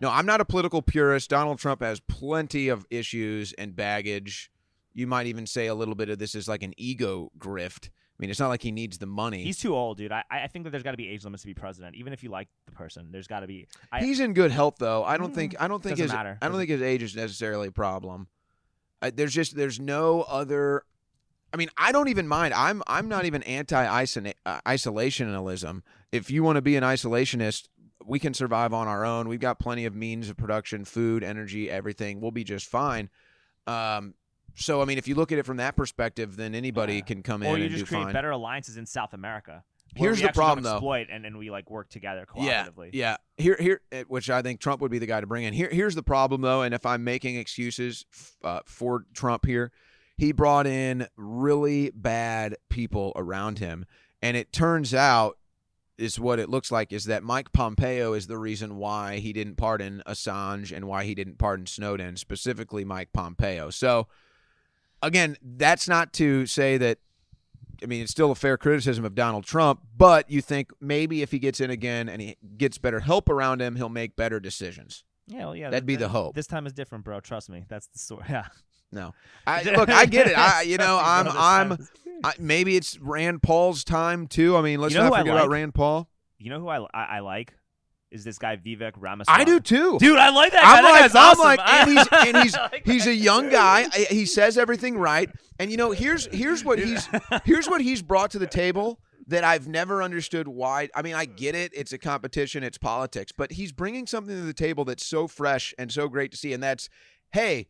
no, I'm not a political purist. Donald Trump has plenty of issues and baggage. You might even say a little bit of this is like an ego grift. I mean, it's not like he needs the money. He's too old, dude. I, I think that there's got to be age limits to be president, even if you like the person. There's got to be. I, He's in good health though. I don't Mm, think I don't think doesn't his matter. I don't think his age is necessarily a problem. I, there's just there's no other. I mean, I don't even mind. I'm I'm not even anti uh, isolationism. If you want to be an isolationist, we can survive on our own. We've got plenty of means of production, food, energy, everything. We'll be just fine. Um, so I mean, if you look at it from that perspective, then anybody Yeah. can come or in you and just create fine. better alliances in South America. Here's the problem, though. exploit and, and we like work together Yeah, cooperatively. yeah. Here, here, eh, which I think Trump would be the guy to bring in. Here, here's the problem though, and if I'm making excuses uh, for Trump here, he brought in really bad people around him, and it turns out is what it looks like is that Mike Pompeo is the reason why he didn't pardon Assange and why he didn't pardon Snowden, specifically Mike Pompeo. So, again, that's not to say that I mean, it's still a fair criticism of Donald Trump, but you think maybe if he gets in again and he gets better help around him, he'll make better decisions. Yeah, well, yeah. That'd be th- the hope. This time is different, bro. Trust me. That's the story. Yeah. No, I, look, I get it. I, you know, I'm, bro, this time I'm, I, maybe it's Rand Paul's time too. I mean, let's You know not forget about? Rand Paul. You know who I, I, I like is this guy Vivek Ramaswamy. I do too. Dude, I like that guy. I'm that like, I'm awesome. like, and he's and he's like he's a young guy. He says everything right, and you know, here's here's what he's here's what he's brought to the table that I've never understood why. I mean, I get it; it's a competition, it's politics, but he's bringing something to the table that's so fresh and so great to see, and that's, hey,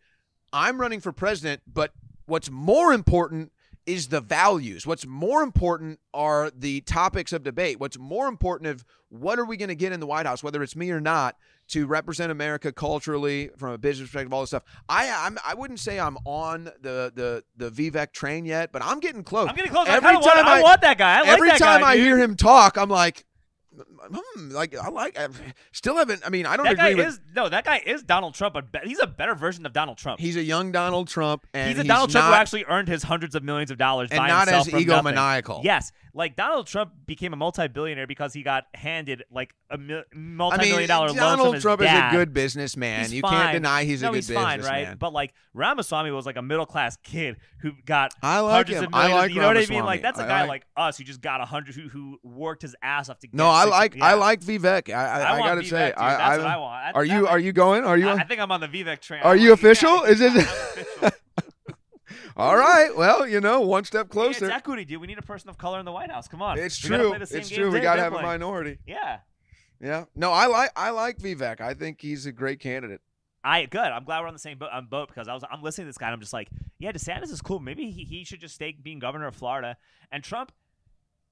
I'm running for president, but what's more important is the values. What's more important are the topics of debate. What's more important of what are we going to get in the White House, whether it's me or not, to represent America culturally from a business perspective, all this stuff. I I'm, I wouldn't say I'm on the the the Vivek train yet, but I'm getting close. I'm getting close. Every I, kinda want, time I, I- want that guy. I like Every time guy, I hear him talk, I'm like, hmm, like I like. I still haven't. I mean, I don't That guy agree with. is no, that guy is Donald Trump, but be- he's a better version of Donald Trump. He's a young Donald Trump, and he's a Donald Trump not, who actually earned his hundreds of millions of dollars and by not himself as from nothing. egomaniacal. Yes, like Donald Trump became a multi-billionaire because he got handed like a mil- I multi-million mean, dollar loan from Donald Trump dad. is a good businessman. He's you fine. can't deny he's no, a good he's fine, businessman. right? But like Ramaswamy was like a middle class kid who got I like hundreds him. of I millions. like you know what I mean? Like that's a I guy like- like us who just got a hundred who who worked his ass off to get. No, I like yeah. I like Vivek. I I, I, I, gotta Vivek, say, dude. I, that's I, what I want. I- are you are you going? Are you? I? I think I'm on the Vivek train. Are you official? Is it- official. All right. Well, you know, one step It's closer. equity, dude. We need a person of color in the White House. Come on. It's true. play the same It's true. We gotta they're have a minority. Yeah. Yeah. No, I like I like Vivek. I think he's a great candidate. I good. I'm glad we're on the same boat, um, boat because I was I'm listening to this guy and I'm just like, yeah, DeSantis is cool. Maybe he, he should just stay being governor of Florida. And Trump,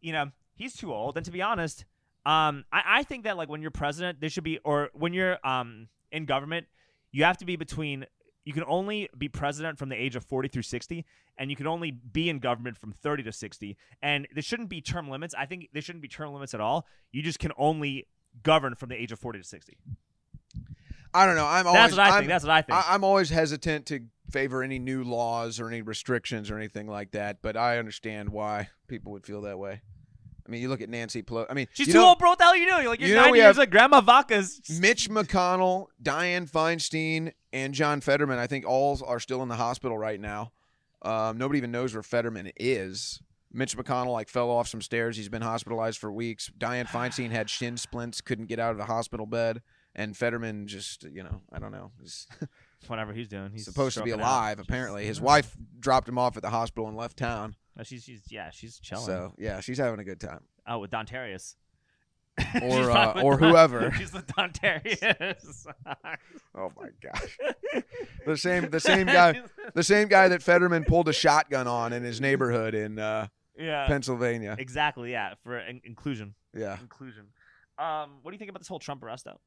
you know, he's too old. And to be honest, um, I, I think that like when you're president, there should be or when you're um in government, you have to be between. You can only be president from the age of 40 through 60, and you can only be in government from 30 to 60. And there shouldn't be term limits. I think there shouldn't be term limits at all. You just can only govern from the age of 40 to 60. I don't know. I'm always That's what I I'm, think. That's what I think. I, I'm always hesitant to favor any new laws or any restrictions or anything like that. But I understand why people would feel that way. I mean, you look at Nancy Pelosi. I mean, She's too know, old, bro. What the hell are you doing? Like you're you know 90 we years like Grandma Vaca's. Mitch McConnell, Dianne Feinstein, and John Fetterman. I think all are still in the hospital right now. Um, nobody even knows where Fetterman is. Mitch McConnell like fell off some stairs. He's been hospitalized for weeks. Dianne Feinstein had shin splints, couldn't get out of the hospital bed, and Fetterman just you know I don't know. Whatever he's doing, he's supposed to be out. alive. She's- Apparently, his wife dropped him off at the hospital and left town. She's, she's yeah, she's chilling. So yeah, she's having a good time. oh, with Don Terrius. Or, uh, or Don- whoever. She's with Don Terrius. Oh my gosh, the same the same guy the same guy that Fetterman pulled a shotgun on in his neighborhood in uh, yeah. Pennsylvania. Exactly. Yeah. For in- inclusion. Yeah. Inclusion. Um, what do you think about this whole Trump arrest though?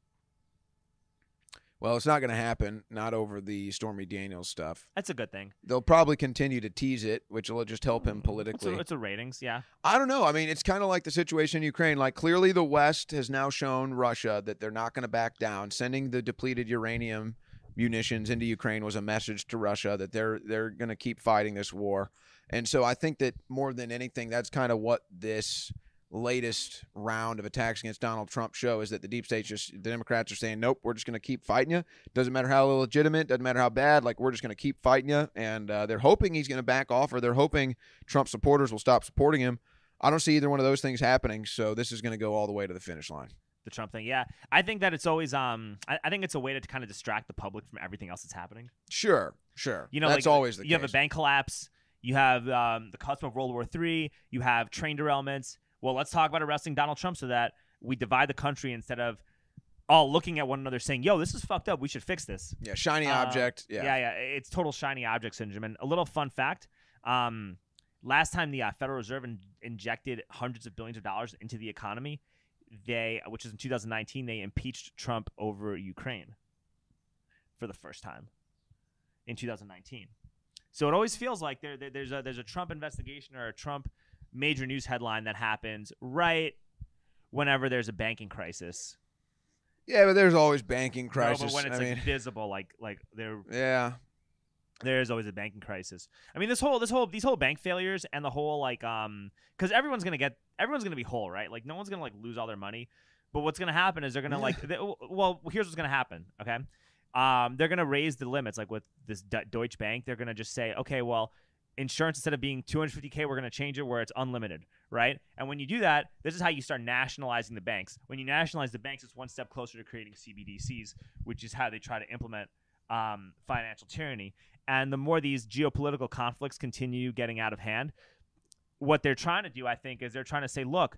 Well, it's not going to happen. Not over the Stormy Daniels stuff. That's a good thing. They'll probably continue to tease it, which will just help him It's politically. a, it's a ratings. Yeah. I don't know. I mean, it's kind of like the situation in Ukraine. Like, clearly, the West has now shown Russia that they're not going to back down. Sending the depleted uranium munitions into Ukraine was a message to Russia that they're they're going to keep fighting this war. And so, I think that more than anything, that's kind of what this latest round of attacks against Donald Trump show is that the deep state just the Democrats are saying, nope, we're just going to keep fighting you. Doesn't matter how legitimate, doesn't matter how bad. Like we're just going to keep fighting you. And uh, they're hoping he's going to back off, or they're hoping Trump supporters will stop supporting him. I don't see either one of those things happening. So this is going to go all the way to the finish line. The Trump thing. Yeah. I think that it's always um. I, I think it's a way to kind of distract the public from everything else that's happening. Sure, sure. You know, that's like, always the you case. have a bank collapse. You have um, the cusp of World War III. You have train derailments. Well, let's talk about arresting Donald Trump so that we divide the country instead of all looking at one another saying, "Yo, this is fucked up. We should fix this." yeah, shiny Uh, object. Yeah. yeah, yeah. It's total shiny object syndrome. And a little fun fact: um, last time the uh, Federal Reserve in- injected hundreds of billions of dollars into the economy, they, which is in 2019, they impeached Trump over Ukraine for the first time in 2019. So it always feels like there, there- there's a there's a Trump investigation or a Trump major news headline that happens right whenever there's a banking crisis. Yeah, but there's always banking crisis. No, but when it's I like mean, visible, like like they're yeah. there is always a banking crisis. I mean, this whole this whole these whole bank failures and the whole like um because everyone's gonna get everyone's gonna be whole, right? Like no one's gonna like lose all their money. But what's gonna happen is they're gonna like they, well here's what's gonna happen. Okay, um they're gonna raise the limits like with this Deutsche Bank. They're gonna just say okay, well insurance instead of being 250k we're going to change it where it's unlimited right and when you do that this is how you start nationalizing the banks when you nationalize the banks it's one step closer to creating cbdc's which is how they try to implement um, financial tyranny and the more these geopolitical conflicts continue getting out of hand, what they're trying to do, I think, is they're trying to say, look,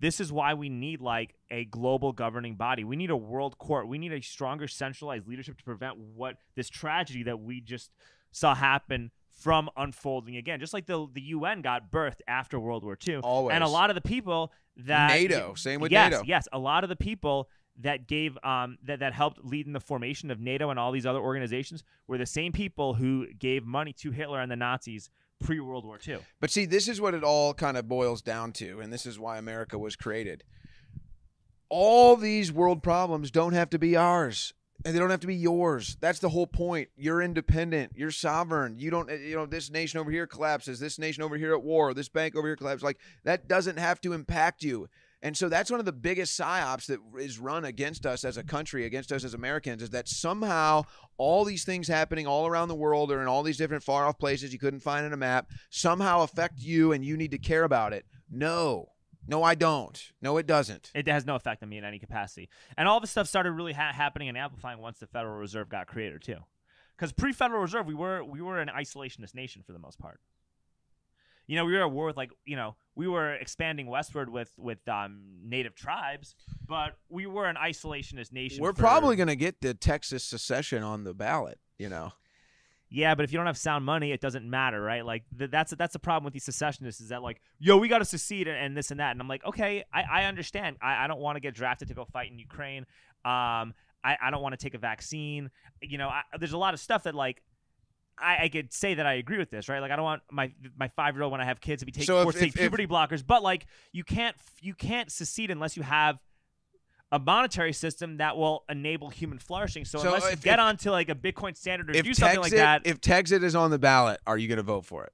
this is why we need like a global governing body. We need a world court. We need a stronger centralized leadership to prevent what this tragedy that we just saw happen from unfolding again. Just like the the UN got birthed after World War II. Always. And a lot of the people that NATO, same with yes, NATO. Yes, a lot of the people that gave um that, that helped lead in the formation of NATO and all these other organizations were the same people who gave money to Hitler and the Nazis pre World War II. But see, this is what it all kind of boils down to, and this is why America was created. all these world problems don't have to be ours and they don't have to be yours. That's the whole point. You're independent. You're sovereign. You don't eh, you know this nation over here collapses. This nation over here at war. This bank over here collapses. Like that doesn't have to impact you. And so that's one of the biggest psyops that is run against us as a country, against us as Americans, is that somehow all these things happening all around the world or in all these different far off places you couldn't find in a map somehow affect you and you need to care about it. No. No, I don't. No, it doesn't. It has no effect on me in any capacity. And all this stuff started really ha- happening and amplifying once the Federal Reserve got created too. Because pre-Federal Reserve, we were we were an isolationist nation for the most part. You know, we were at war with like you know we were expanding westward with with um, native tribes, but we were an isolationist nation. We're for- probably going to get the Texas secession on the ballot, you know. Yeah, but if you don't have sound money, it doesn't matter, right? Like th- that's that's the problem with these secessionists is that like, yo, we got to secede and, and this and that, and I'm like, okay, I, I understand. I, I don't want to get drafted to go fight in Ukraine. Um, I, I don't want to take a vaccine. You know, I, there's a lot of stuff that like. I, I could say that I agree with this, right? Like I don't want my my five year old when I have kids to be taking So if- forced to take if- if- puberty blockers, but like you can't you can't secede unless you have a monetary system that will enable human flourishing. So, So unless you if- get if- onto like a Bitcoin standard or do something like that, if Texit is on the ballot, are you going to vote for it?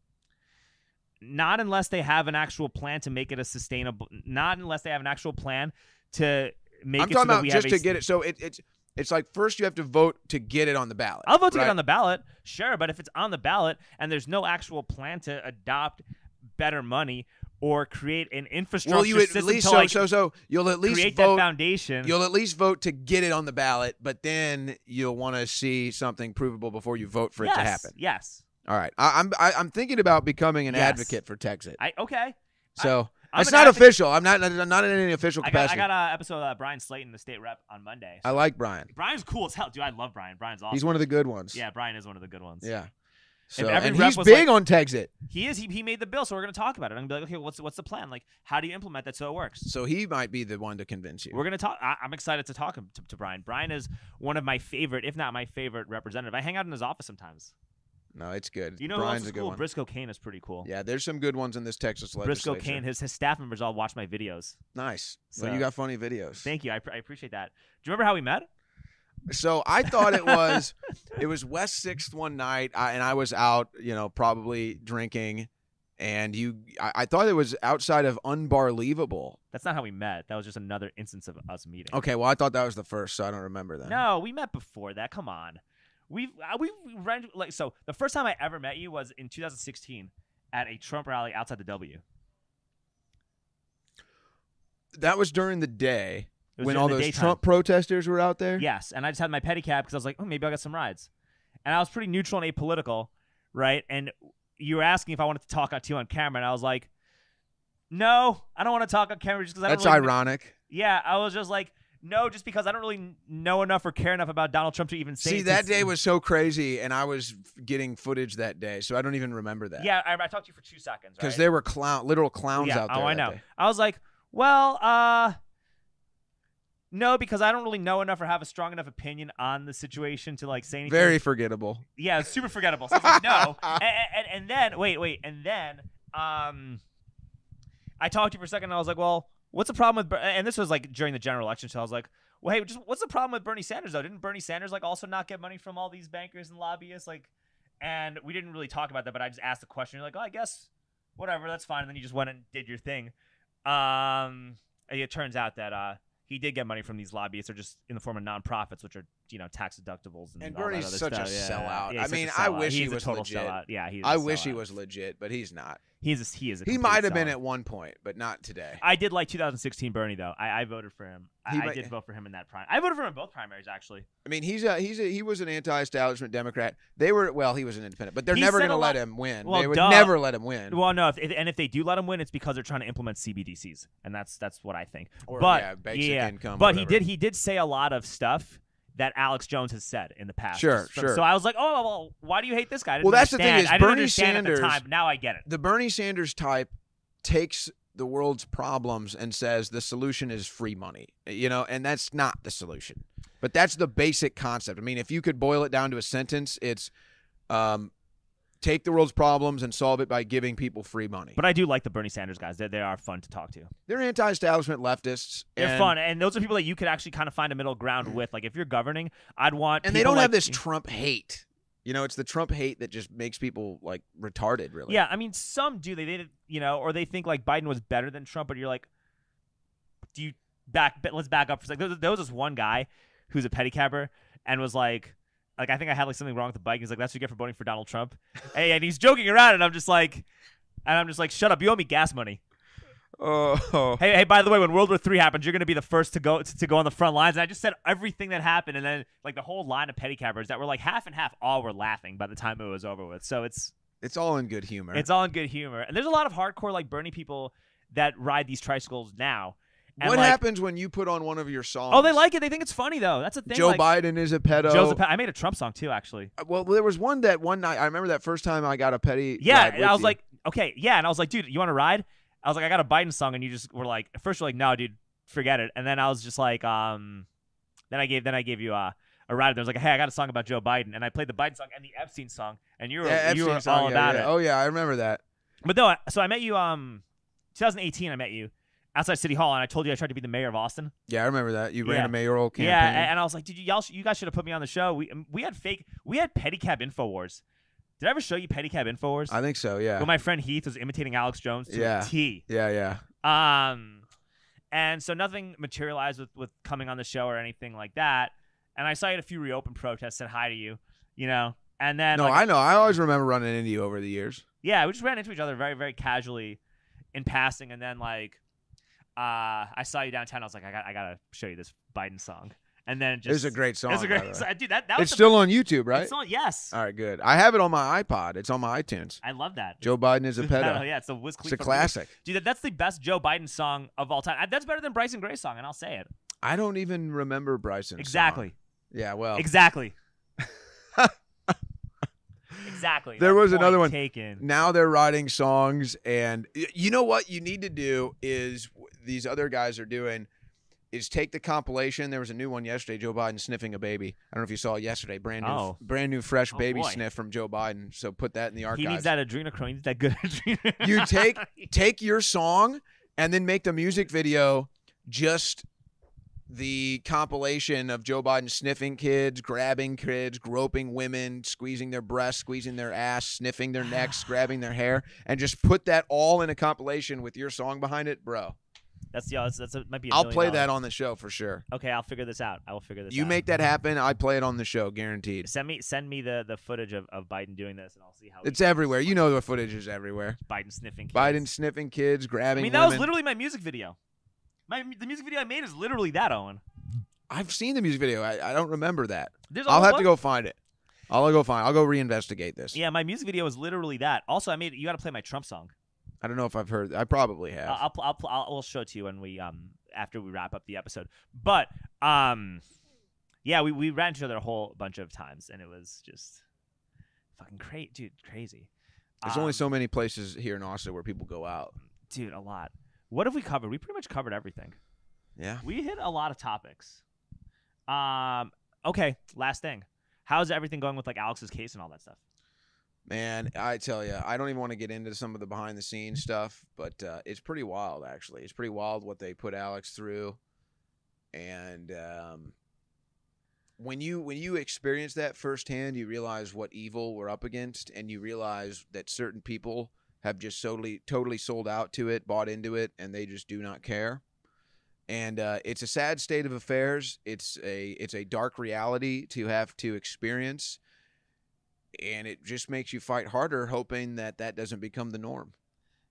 not unless they have an actual plan to make it a sustainable not unless they have an actual plan to make it. I'm it talking so about just a to get it. So it, it's it's like first you have to vote to get it on the ballot. I'll vote to right? get on the ballot, sure, but if it's on the ballot and there's no actual plan to adopt better money or create an infrastructure Well, you at system least to so like so so you'll at least create vote. that foundation. You'll at least vote to get it on the ballot, but then you'll want to see something provable before you vote for yes, it to happen. Yes. All right, I, I'm I, I'm thinking about becoming an Yes. advocate for Texas. I okay. So I'm it's not advocate- official. I'm not I'm not in any official I got I got an episode of uh, Bryan Slaton, the state rep, on Monday. I like Bryan. Bryan's cool as hell, dude. I love Bryan. Bryan's awesome. He's one of the good ones. yeah, Bryan is one of the good ones. Yeah. So every and he's big like- on Texit. He is. He, he made the bill, so we're gonna talk about it. I'm gonna be like, okay, what's what's the plan? Like, how do you implement that so it works? So he might be the one to convince you. We're gonna talk. I, I'm excited to talk to, to Bryan. Bryan is one of my favorite, if not my favorite, representative. I hang out in his office sometimes. No, it's good. You know Bryan's who else a is good cool? one. Briscoe Cain is pretty cool. Yeah, there's some good ones in this Texas Briscoe legislature. Cain, his his staff members all watch my videos. Nice. So- well, you got funny videos. Thank you. I, pr- I appreciate that. Do you remember how we met? So I thought it was it was West Sixth one night, I, and I was out, you know, probably drinking, and you, I, I thought it was outside of Unbarlievable. That's not how we met. That was just another instance of us meeting. Okay, well I thought that was the first, so I don't remember that. No, we met before that. Come on. We've uh, we ran like so. The first time I ever met you was in 2016 at a Trump rally outside the W. that was during the day when all those daytime. Trump protesters were out there. Yes, and I just had my pedicab because I was like, oh, maybe I'll get some rides. And I was pretty neutral and apolitical, right? And you were asking if I wanted to talk out to you on camera, and I was like, no, I don't want to talk on camera just because I don't That's really ironic. Yeah, I was just like, no, just because I don't really know enough or care enough about Donald Trump to even say. See, that day was so crazy, and I was getting footage that day, so I don't even remember that. Yeah, I, I talked to you for two seconds, because right? there were clown, literal clowns yeah, out there. Oh, I know. day. I was like, well, uh, no, because I don't really know enough or have a strong enough opinion on the situation to like say anything. Very forgettable. yeah, super forgettable. So I was like, no, and, and, and then wait, wait, and then um, I talked to you for a second. and I was like, well, what's the problem with? Ber-? And this was like during the general election, so I was like. Well, hey, just what's the problem with Bernie Sanders though? Didn't Bernie Sanders like also not get money from all these bankers and lobbyists? Like, and we didn't really talk about that, but I just asked the question. You're like, oh, I guess whatever, that's fine. And then you just went and did your thing. Um, it turns out that uh, he did get money from these lobbyists, or just in the form of nonprofits, which are you know tax deductibles. And, And all that Bernie's other such a stuff. Yeah, sellout. yeah, I mean, a I sellout. wish he was a total legit. sellout. Yeah, he's. a I wish he was legit, but he's not. He's a, he is. A He might have been at one point, but not today. I did like 2016 Bernie though. I, I voted for him. I, He I might- did vote for him in that prime. I voted for him in both primaries actually. I mean, he's a he's a he was an anti-establishment Democrat. They were well, he was an independent, but they're He never going to let him win. Well, they would duh. never let him win. Well, no, if, if, and if they do let him win, it's because they're trying to implement CBDCs, and that's that's what I think. Or, but yeah, basic yeah, income, But he did he did say a lot of stuff that Alex Jones has said in the past. Sure, So- sure. So I was like, oh, well, why do you hate this guy? Well, that's the thing is Bernie understand Sanders- time. Now I get it. the Bernie Sanders type takes the world's problems and says the solution is free money. You know, and that's not the solution. But that's the basic concept. I mean, if you could boil it down to a sentence, it's um, take the world's problems and solve it by giving people free money. But I do like the Bernie Sanders guys. They, they are fun to talk to. They're anti-establishment leftists. They're and, fun, and those are people that you could actually kind of find a middle ground with. Like if you're governing, I'd want and they don't have this Trump hate. You know, it's the Trump hate that just makes people like retarded. Really. Yeah, I mean, some do. They did, you know, or they think like Biden was better than Trump. But you're like, do you back? Let's back up for a second. There was, there was this one guy who's a pedicabber and was like, like I think I had like something wrong with the bike. He's like, that's what you get for voting for Donald Trump. hey, and he's joking around, and I'm just like, and I'm just like, shut up. You owe me gas money. Oh. Hey, hey, by the way, when World War Three happens, you're gonna be the first to go to, to go on the front lines. And I just said everything that happened, and then like the whole line of pedicabbers that were like half and half, all were laughing by the time it was over with. So it's It's all in good humor. it's all in good humor. And there's a lot of hardcore like Bernie people that ride these tricycles now. And, what like, happens when you put on one of your songs? Oh, they like it. They think it's funny though. That's a thing. Joe like, Biden is a pedo. Joe's a pe- I made a Trump song too, actually. Uh, Well, there was one that one night. I remember that first time I got a petty. Yeah, and I was you. like, okay, yeah, and I was like, dude, you want to ride? I was like, I got a Biden song, and you just were like, at first you're like, no, dude, forget it. And then I was just like, um, then I gave then I gave you a a ride. There was like, hey, I got a song about Joe Biden, and I played the Biden song and the Epstein song, and you were yeah, you were song, all yeah, about yeah. it. Oh yeah, I remember that. But no, so I met you um 2018. I met you outside City Hall, and I told you I tried to be the mayor of Austin. Yeah, I remember that. You ran Yeah. a mayoral campaign. Yeah, and I was like, dude, y'all, sh- you guys should have put me on the show. We um, we had fake, we had pedicab Infowars. Did I ever show you pedicab Infowars? I think so. Yeah. When my friend Heath was imitating Alex Jones to Yeah. T. yeah, yeah. Um, and so nothing materialized with with coming on the show or anything like that. And I saw you at a few reopen protests, said hi to you, you know, and then no, like, I know. I always remember running into you over the years. yeah, we just ran into each other very very casually in passing, and then like uh, I saw you downtown. I was like, I got I gotta show you this Biden song, and then just It was a great song. It's a great song. dude. That that It's still on YouTube, right? It's on, yes, All right, good. I have it on my iPod. It's on my iTunes. I love that. Joe Biden is a Oh, pedo. yeah, it's a Wiz It's a classic. Dude, that, that's the best Joe Biden song of all time. That's better than Bryson Gray's song, and I'll say it. I don't even remember Bryson. Exactly. Yeah, well, Exactly. exactly. There was another one. taken. now they're writing songs, and you know what you need to do is these other guys are doing is take the compilation. There was a new one yesterday. Joe Biden sniffing a baby. I don't know if you saw it yesterday. Brand new, Oh. brand new, fresh Oh, baby boy. sniff from Joe Biden. So put that in the archives. He needs that adrenochrome. He needs that good adrenochrome. You take take your song and then make the music video just the compilation of Joe Biden sniffing kids, grabbing kids, groping women, squeezing their breasts, squeezing their ass, sniffing their necks, grabbing their hair, and just put that all in a compilation with your song behind it, bro. That's yeah. That's, that's a, might be. i I'll play that on the show for sure. Okay, I'll figure this out. I will figure this. Out. You out. make that happen, I play it on the show, guaranteed. Send me send me the the footage of, of Biden doing this, and I'll see how It's everywhere. You know the footage is everywhere. Biden sniffing. Kids. Biden sniffing kids, grabbing. I mean, that was literally my music video. My the music video I made is literally that, Owen. I've seen the music video. I, I don't remember that. There's a I'll whole have to bunch- go find it. I'll go find. I'll go reinvestigate this. Yeah, my music video is literally that. Also, I made you got to play my Trump song. I don't know if I've heard. I probably have. I'll, I'll, pl- I'll, pl- I'll, I'll show it to you when we um after we wrap up the episode. But um, yeah, we we ran into each other a whole bunch of times, and it was just fucking crazy, dude, crazy. There's only Um, so many places here in Austin where people go out. dude, a lot. What have we covered? We pretty much covered everything. Yeah. We hit a lot of topics. Um, okay, last thing. How's everything going with like Alex's case and all that stuff? Man, I tell you, I don't even want to get into some of the behind the scenes stuff, but uh, it's pretty wild. Actually, it's pretty wild what they put Alex through, and um, when you when you experience that firsthand, you realize what evil we're up against, and you realize that certain people have just totally totally sold out to it, bought into it, and they just do not care. And uh, it's a sad state of affairs. It's a it's a dark reality to have to experience and it just makes you fight harder hoping that that doesn't become the norm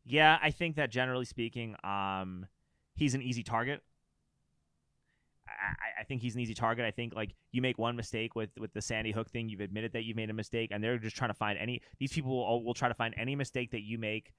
Yeah, I think that generally speaking, um, he's an easy target. I, I- think he's an easy target. I think like you make one mistake with with the Sandy Hook thing, you've admitted that you made a mistake, and they're just trying to find any. These people will, will try to find any mistake that you make.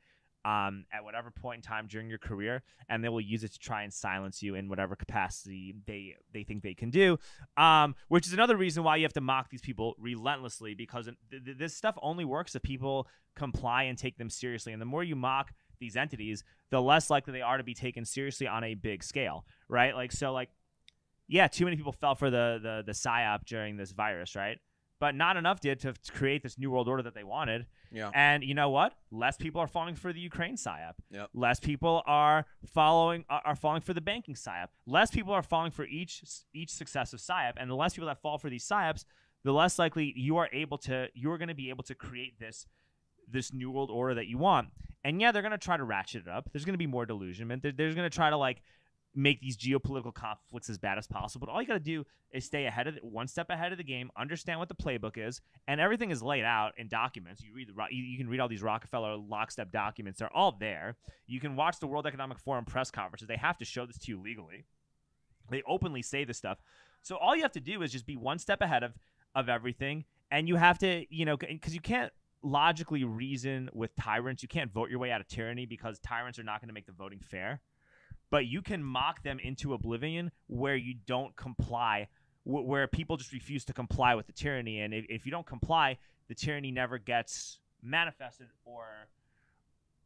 Um, at whatever point in time during your career, and they will use it to try and silence you in whatever capacity they they think they can do. Um, which is another reason why you have to mock these people relentlessly because th- th- this stuff only works if people comply and take them seriously. And the more you mock these entities, the less likely they are to be taken seriously on a big scale, right? Like so, like yeah, too many people fell for the the the psyop during this virus, right? but not enough did to, create this new world order that they wanted. Yeah. And you know what? Less people are falling for the Ukraine psyop. Yep. Less people are following are, are falling for the banking psyop. Less people are falling for each each successive psyop, and the less people that fall for these psyops, the less likely you are able to you're going to be able to create this this new world order that you want. And yeah, they're going to try to ratchet it up. There's going to be more delusionment. They're, they're going to try to like make these geopolitical conflicts as bad as possible. But all you got to do is stay ahead of the, one step ahead of the game, understand what the playbook is, and everything is laid out in documents. You read the you can read all these Rockefeller lockstep documents. They're all there. You can watch the World Economic Forum press conferences. They have to show this to you legally. They openly say this stuff. So all you have to do is just be one step ahead of of everything, and you have to, you know, because you can't logically reason with tyrants. You can't vote your way out of tyranny because tyrants are not going to make the voting fair but you can mock them into oblivion where you don't comply wh- where people just refuse to comply with the tyranny. And if, if you don't comply the tyranny never gets manifested or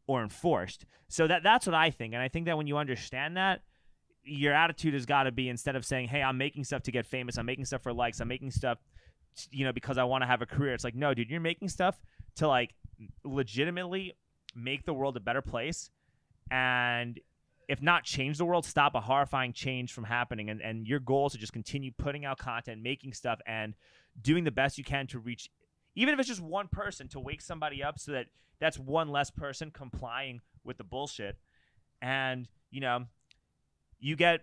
or enforced. So that that's what i think. And i think that when you understand that your attitude has got to be instead of saying hey i'm making stuff to get famous i'm making stuff for likes i'm making stuff you know because i want to have a career it's like no dude you're making stuff to like legitimately make the world a better place and if not change the world, stop a horrifying change from happening. And, and your goal is to just continue putting out content, making stuff, and doing the best you can to reach, even if it's just one person, to wake somebody up so that that's one less person complying with the bullshit. And, you know, you get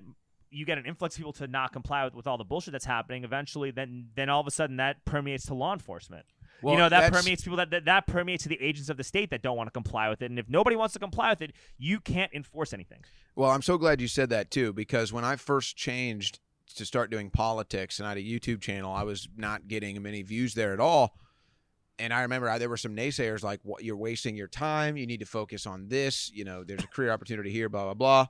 you get an influx of people to not comply with, with all the bullshit that's happening eventually then then all of a sudden that permeates to law enforcement Well, you know that permeates people that, that that permeates to the agents of the state that don't want to comply with it and if nobody wants to comply with it you can't enforce anything Well, I'm so glad you said that too, because when I first changed to start doing politics and I had a YouTube channel, I was not getting many views there at all. And I remember I, there were some naysayers like, "What you're wasting your time. You need to focus on this. You know, there's a career opportunity here. Blah blah blah."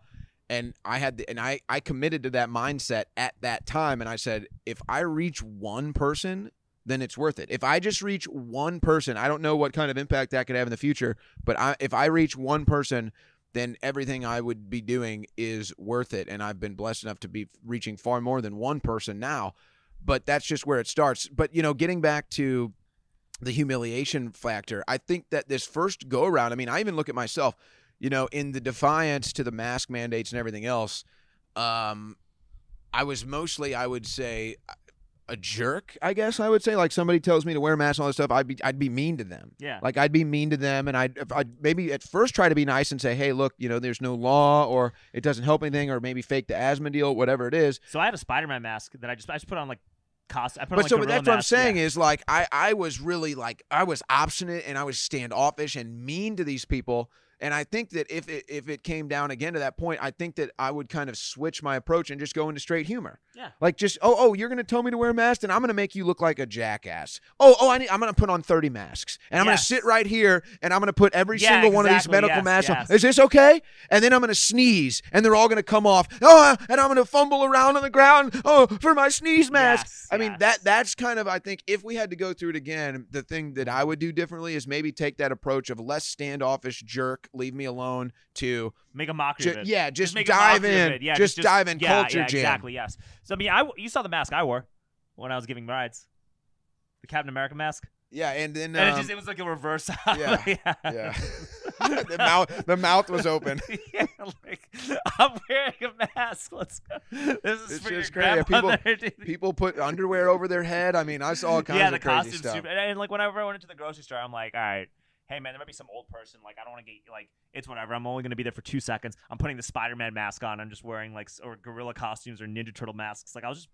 And I had, the, and I I committed to that mindset at that time, and I said, if I reach one person, then it's worth it. If I just reach one person, I don't know what kind of impact that could have in the future, but I, if I reach one person, then everything I would be doing is worth it. And I've been blessed enough to be reaching far more than one person now. But that's just where it starts. But, you know, getting back to the humiliation factor, I think that this first go around, I mean, I even look at myself, you know, in the defiance to the mask mandates and everything else, um, I was mostly, I would say, a jerk, I guess I would say. Like somebody tells me to wear a mask and all this stuff, I'd be I'd be mean to them. yeah Like I'd be mean to them, and I'd, I'd maybe at first try to be nice and say, "Hey, look, you know, there's no law, or it doesn't help anything, or maybe fake the asthma deal, whatever it is." so i had a spider-man mask that i just i just put on like cost i put on But like so gorilla that's what I'm saying yeah. is like I I was really like I was obstinate and I was standoffish and mean to these people. And I think that if it, if it came down again to that point, I think that I would kind of switch my approach and just go into straight humor. Yeah. Like just oh oh you're gonna tell me to wear a mask and I'm gonna make you look like a jackass. Oh oh I need, I'm gonna put on 30 masks and I'm Yes. gonna sit right here and I'm gonna put every Yeah, single one of these medical Yes, masks yes. on. Is this okay? And then I'm gonna sneeze and they're all gonna come off. Oh uh, and I'm gonna fumble around on the ground. Oh for my sneeze mask. I mean that that's kind of I think if we had to go through it again, the thing that I would do differently is maybe take that approach of less standoffish jerk, leave me alone to make a mockery ju- of it yeah, just, make dive in. Yeah, just, dive in, yeah, culture yeah, jam. Exactly. Yes. So I mean, I you saw the mask I wore when I was giving rides, the Captain America mask, Yeah, and then and it um, just it was like a reverse. yeah, yeah. yeah. the mouth the mouth was open. yeah, like I'm wearing a mask. Let's go. This is It's for your just crazy. grandmother, dude. People put underwear over their head. I mean, I saw all kinds yeah, of crazy costume stuff. super. And, and, like whenever I went into the grocery store, I'm like, all right, hey man, there might be some old person. Like I don't want to get like it's whatever. I'm only gonna be there for two seconds. I'm putting the Spider-Man mask on. I'm just wearing like or gorilla costumes or Ninja Turtle masks. Like I was just.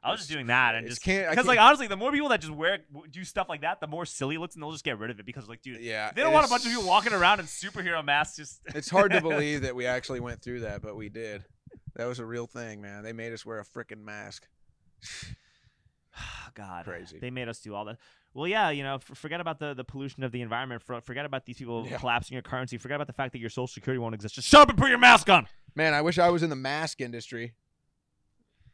I was just doing that and just can't- because like honestly, the more people that just wear do stuff like that, the more silly it looks, and they'll just get rid of it because like, dude, Yeah, they don't want a bunch of people walking around in superhero masks. Just It's hard to believe that we actually went through that, but we did. That was a real thing, man. They made us wear a freaking mask. God, Crazy. They made us do all that. Well, yeah, you know, forget about the, the pollution of the environment. Forget about these people Yeah. collapsing your currency. Forget about the fact that your social security won't exist. Just shut up and put your mask on, Man, I wish I was in the mask industry.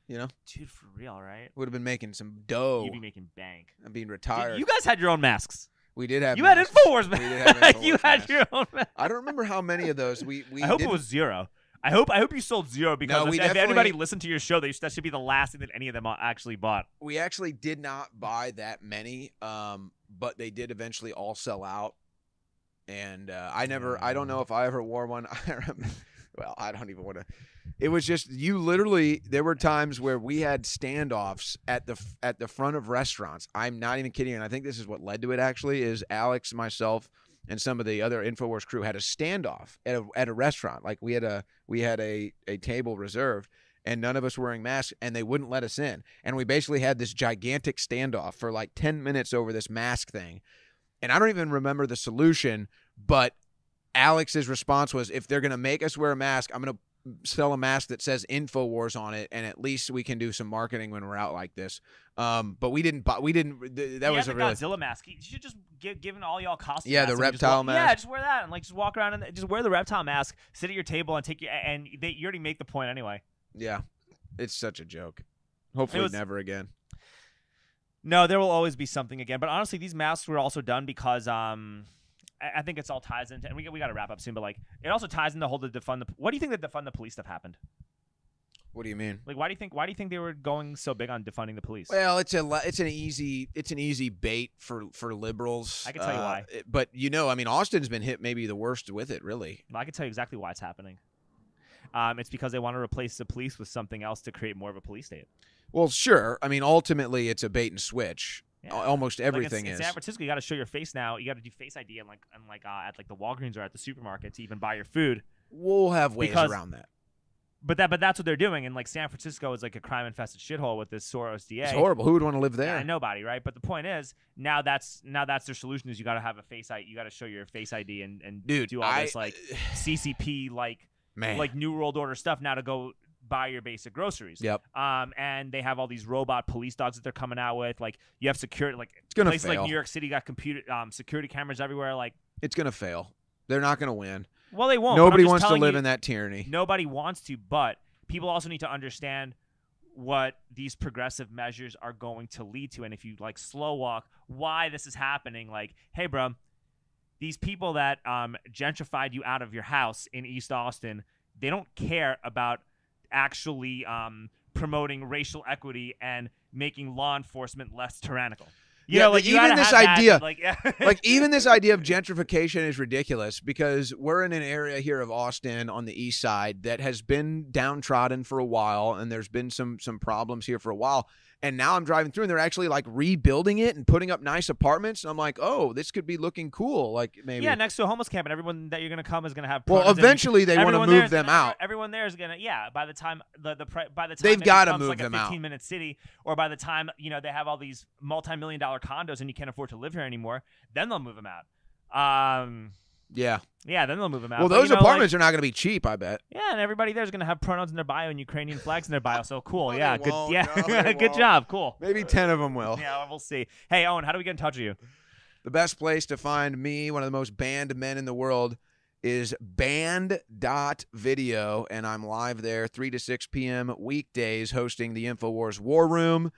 You know, dude. For real, right? would have been making some dough. You'd be making bank. I'm being Dude, retired. you guys had your own masks. we did have. You had masks. Infowars, We did man. you Infowars had masks. your own mask. I don't remember how many of those we we. I hope it was zero. I hope I hope you sold zero because No, if, if anybody listened to your show, they, that should be the last thing that any of them actually bought. we actually did not buy that many, um, but they did eventually all sell out. And uh, I never, I don't know if I ever wore one. I remember, well, I don't even want to. It was just you. Literally, there were times where we had standoffs at the at the front of restaurants. I'm not even kidding, and I think this is what led to it. Actually, is Alex, myself, and some of the other Infowars crew had a standoff at a at a restaurant. Like we had a we had a a table reserved and none of us wearing masks and they wouldn't let us in and we basically had this gigantic standoff for like 10 minutes over this mask thing and i don't even remember the solution but alex's response was if they're to make us wear a mask i'm to sell a mask that says infowars on it and at least we can do some marketing when we're out like this um, but we didn't buy we didn't th- that He was a really Godzilla mask. You should just give given all y'all costumes. Yeah, the reptile mask. Yeah, just wear that and like just walk around and just wear the reptile mask. Sit at your table and take your and they, you already make the point anyway. yeah it's such a joke hopefully was- never again No, there will always be something again. But honestly, these masks were also done because um, I, I think it's all ties into, and we we got to wrap up soon. But like, it also ties into the whole the defund the. What do you think the defund the police stuff happened? what do you mean Like, why do you think why do you think they were going so big on defunding the police? Well, it's a it's an easy it's an easy bait for for liberals. I can tell you Uh, why. it- But you know, I mean, Austin's been hit maybe the worst with it. Really, I can tell you exactly why it's happening. Um, it's because they want to replace the police with something else to create more of a police state. well, sure. I mean, ultimately, it's a bait and switch. Yeah. Al- Almost Like, in- everything in, is. San Francisco. You got to show your face now. You got to do Face ID and like and like uh, at like the Walgreens or at the supermarket to even buy your food. We'll have ways Because- around that. But that but that's what they're doing. And like San Francisco is like a crime infested shithole with this Soros DA. It's horrible. Who would want to live there? Yeah, nobody, right? But the point is, now that's now that's their solution is you got to have a face ID. You got to show your face ID and and Dude, do all I, this like CCP like man, like New World Order stuff now to go buy your basic groceries. yep, Um, and they have all these robot police dogs that they're coming out with. Like you have security, like it's gonna places fail. like New York City got computer um security cameras everywhere. Like, it's gonna fail. They're not gonna win. well, they won't. Nobody wants to live you- in that tyranny. Nobody wants to, but people also need to understand what these progressive measures are going to lead to and if you like slow walk why this is happening like hey bro these people that um, gentrified you out of your house in east austin they don't care about actually um, promoting racial equity and making law enforcement less tyrannical. You Yeah, know like you even this have that, idea- like yeah. like even this idea of gentrification is ridiculous because we're in an area here of Austin on the east side that has been downtrodden for a while and there's been some some problems here for a while and now I'm driving through and they're actually like rebuilding it and putting up nice apartments and I'm like oh this could be looking cool like maybe Yeah, next to a homeless camp, and everyone that you're gonna come is gonna have. well pronouns and you- eventually they want to move them gonna- out Everyone there is gonna, yeah. By the time the the by the time They've gotta move like them a out. 15 minute city, or by the time you know they have all these multi million dollar condos and you can't afford to live here anymore, then they'll move them out. Um, yeah yeah, then they'll move them out. well But, you those know, like- apartments are not going to be cheap I bet yeah, and everybody there's gonna have pronouns in their bio and Ukrainian flags in their bio. So cool, No, yeah, they good, won't. yeah, No, good job, cool. maybe 10 of them will Yeah, we'll see. Hey, Owen, how do we get in touch with you? The best place to find me, one of the most banned men in the world, is banned.video, and I'm live there 3 to 6 p.m. weekdays hosting the InfoWars War Room,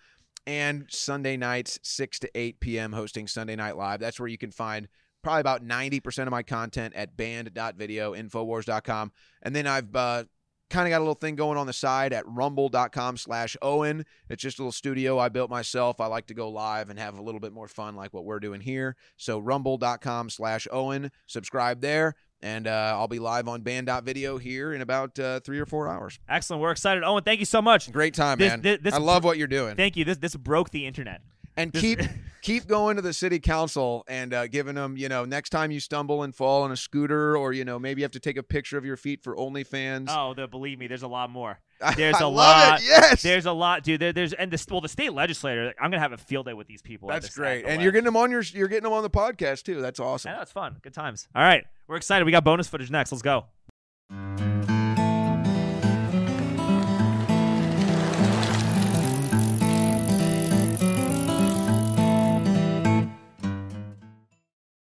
and Sunday nights 6 to 8 p.m. hosting Sunday Night Live. That's where you can find probably about 90% of my content at banned.video, infowars.com. And then I've uh, kind of got a little thing going on the side at rumble.com slash Owen. It's just a little studio I built myself. I like to go live and have a little bit more fun like what we're doing here. So rumble.com slash Owen. Subscribe there. And uh, I'll be live on banned.video here in about uh, three or four hours. Excellent, we're excited. Owen, thank you so much. Great time, This- man. thi- this- I love what you're doing. Thank you. This this broke the internet. And this- keep keep going to the city council and uh, giving them, you know, next time you stumble and fall on a scooter, or you know, maybe you have to take a picture of your feet for OnlyFans. Oh, the, believe me, there's a lot more. There's I a lot- It. Yes, There's a lot, dude. There, there's and the well, the state legislator. I'm gonna have a field day with these people. that's great. And you're getting them on your you're getting them on the podcast too. That's awesome. Yeah, that's fun. Good times. All right, we're excited. We got bonus footage next. Let's go.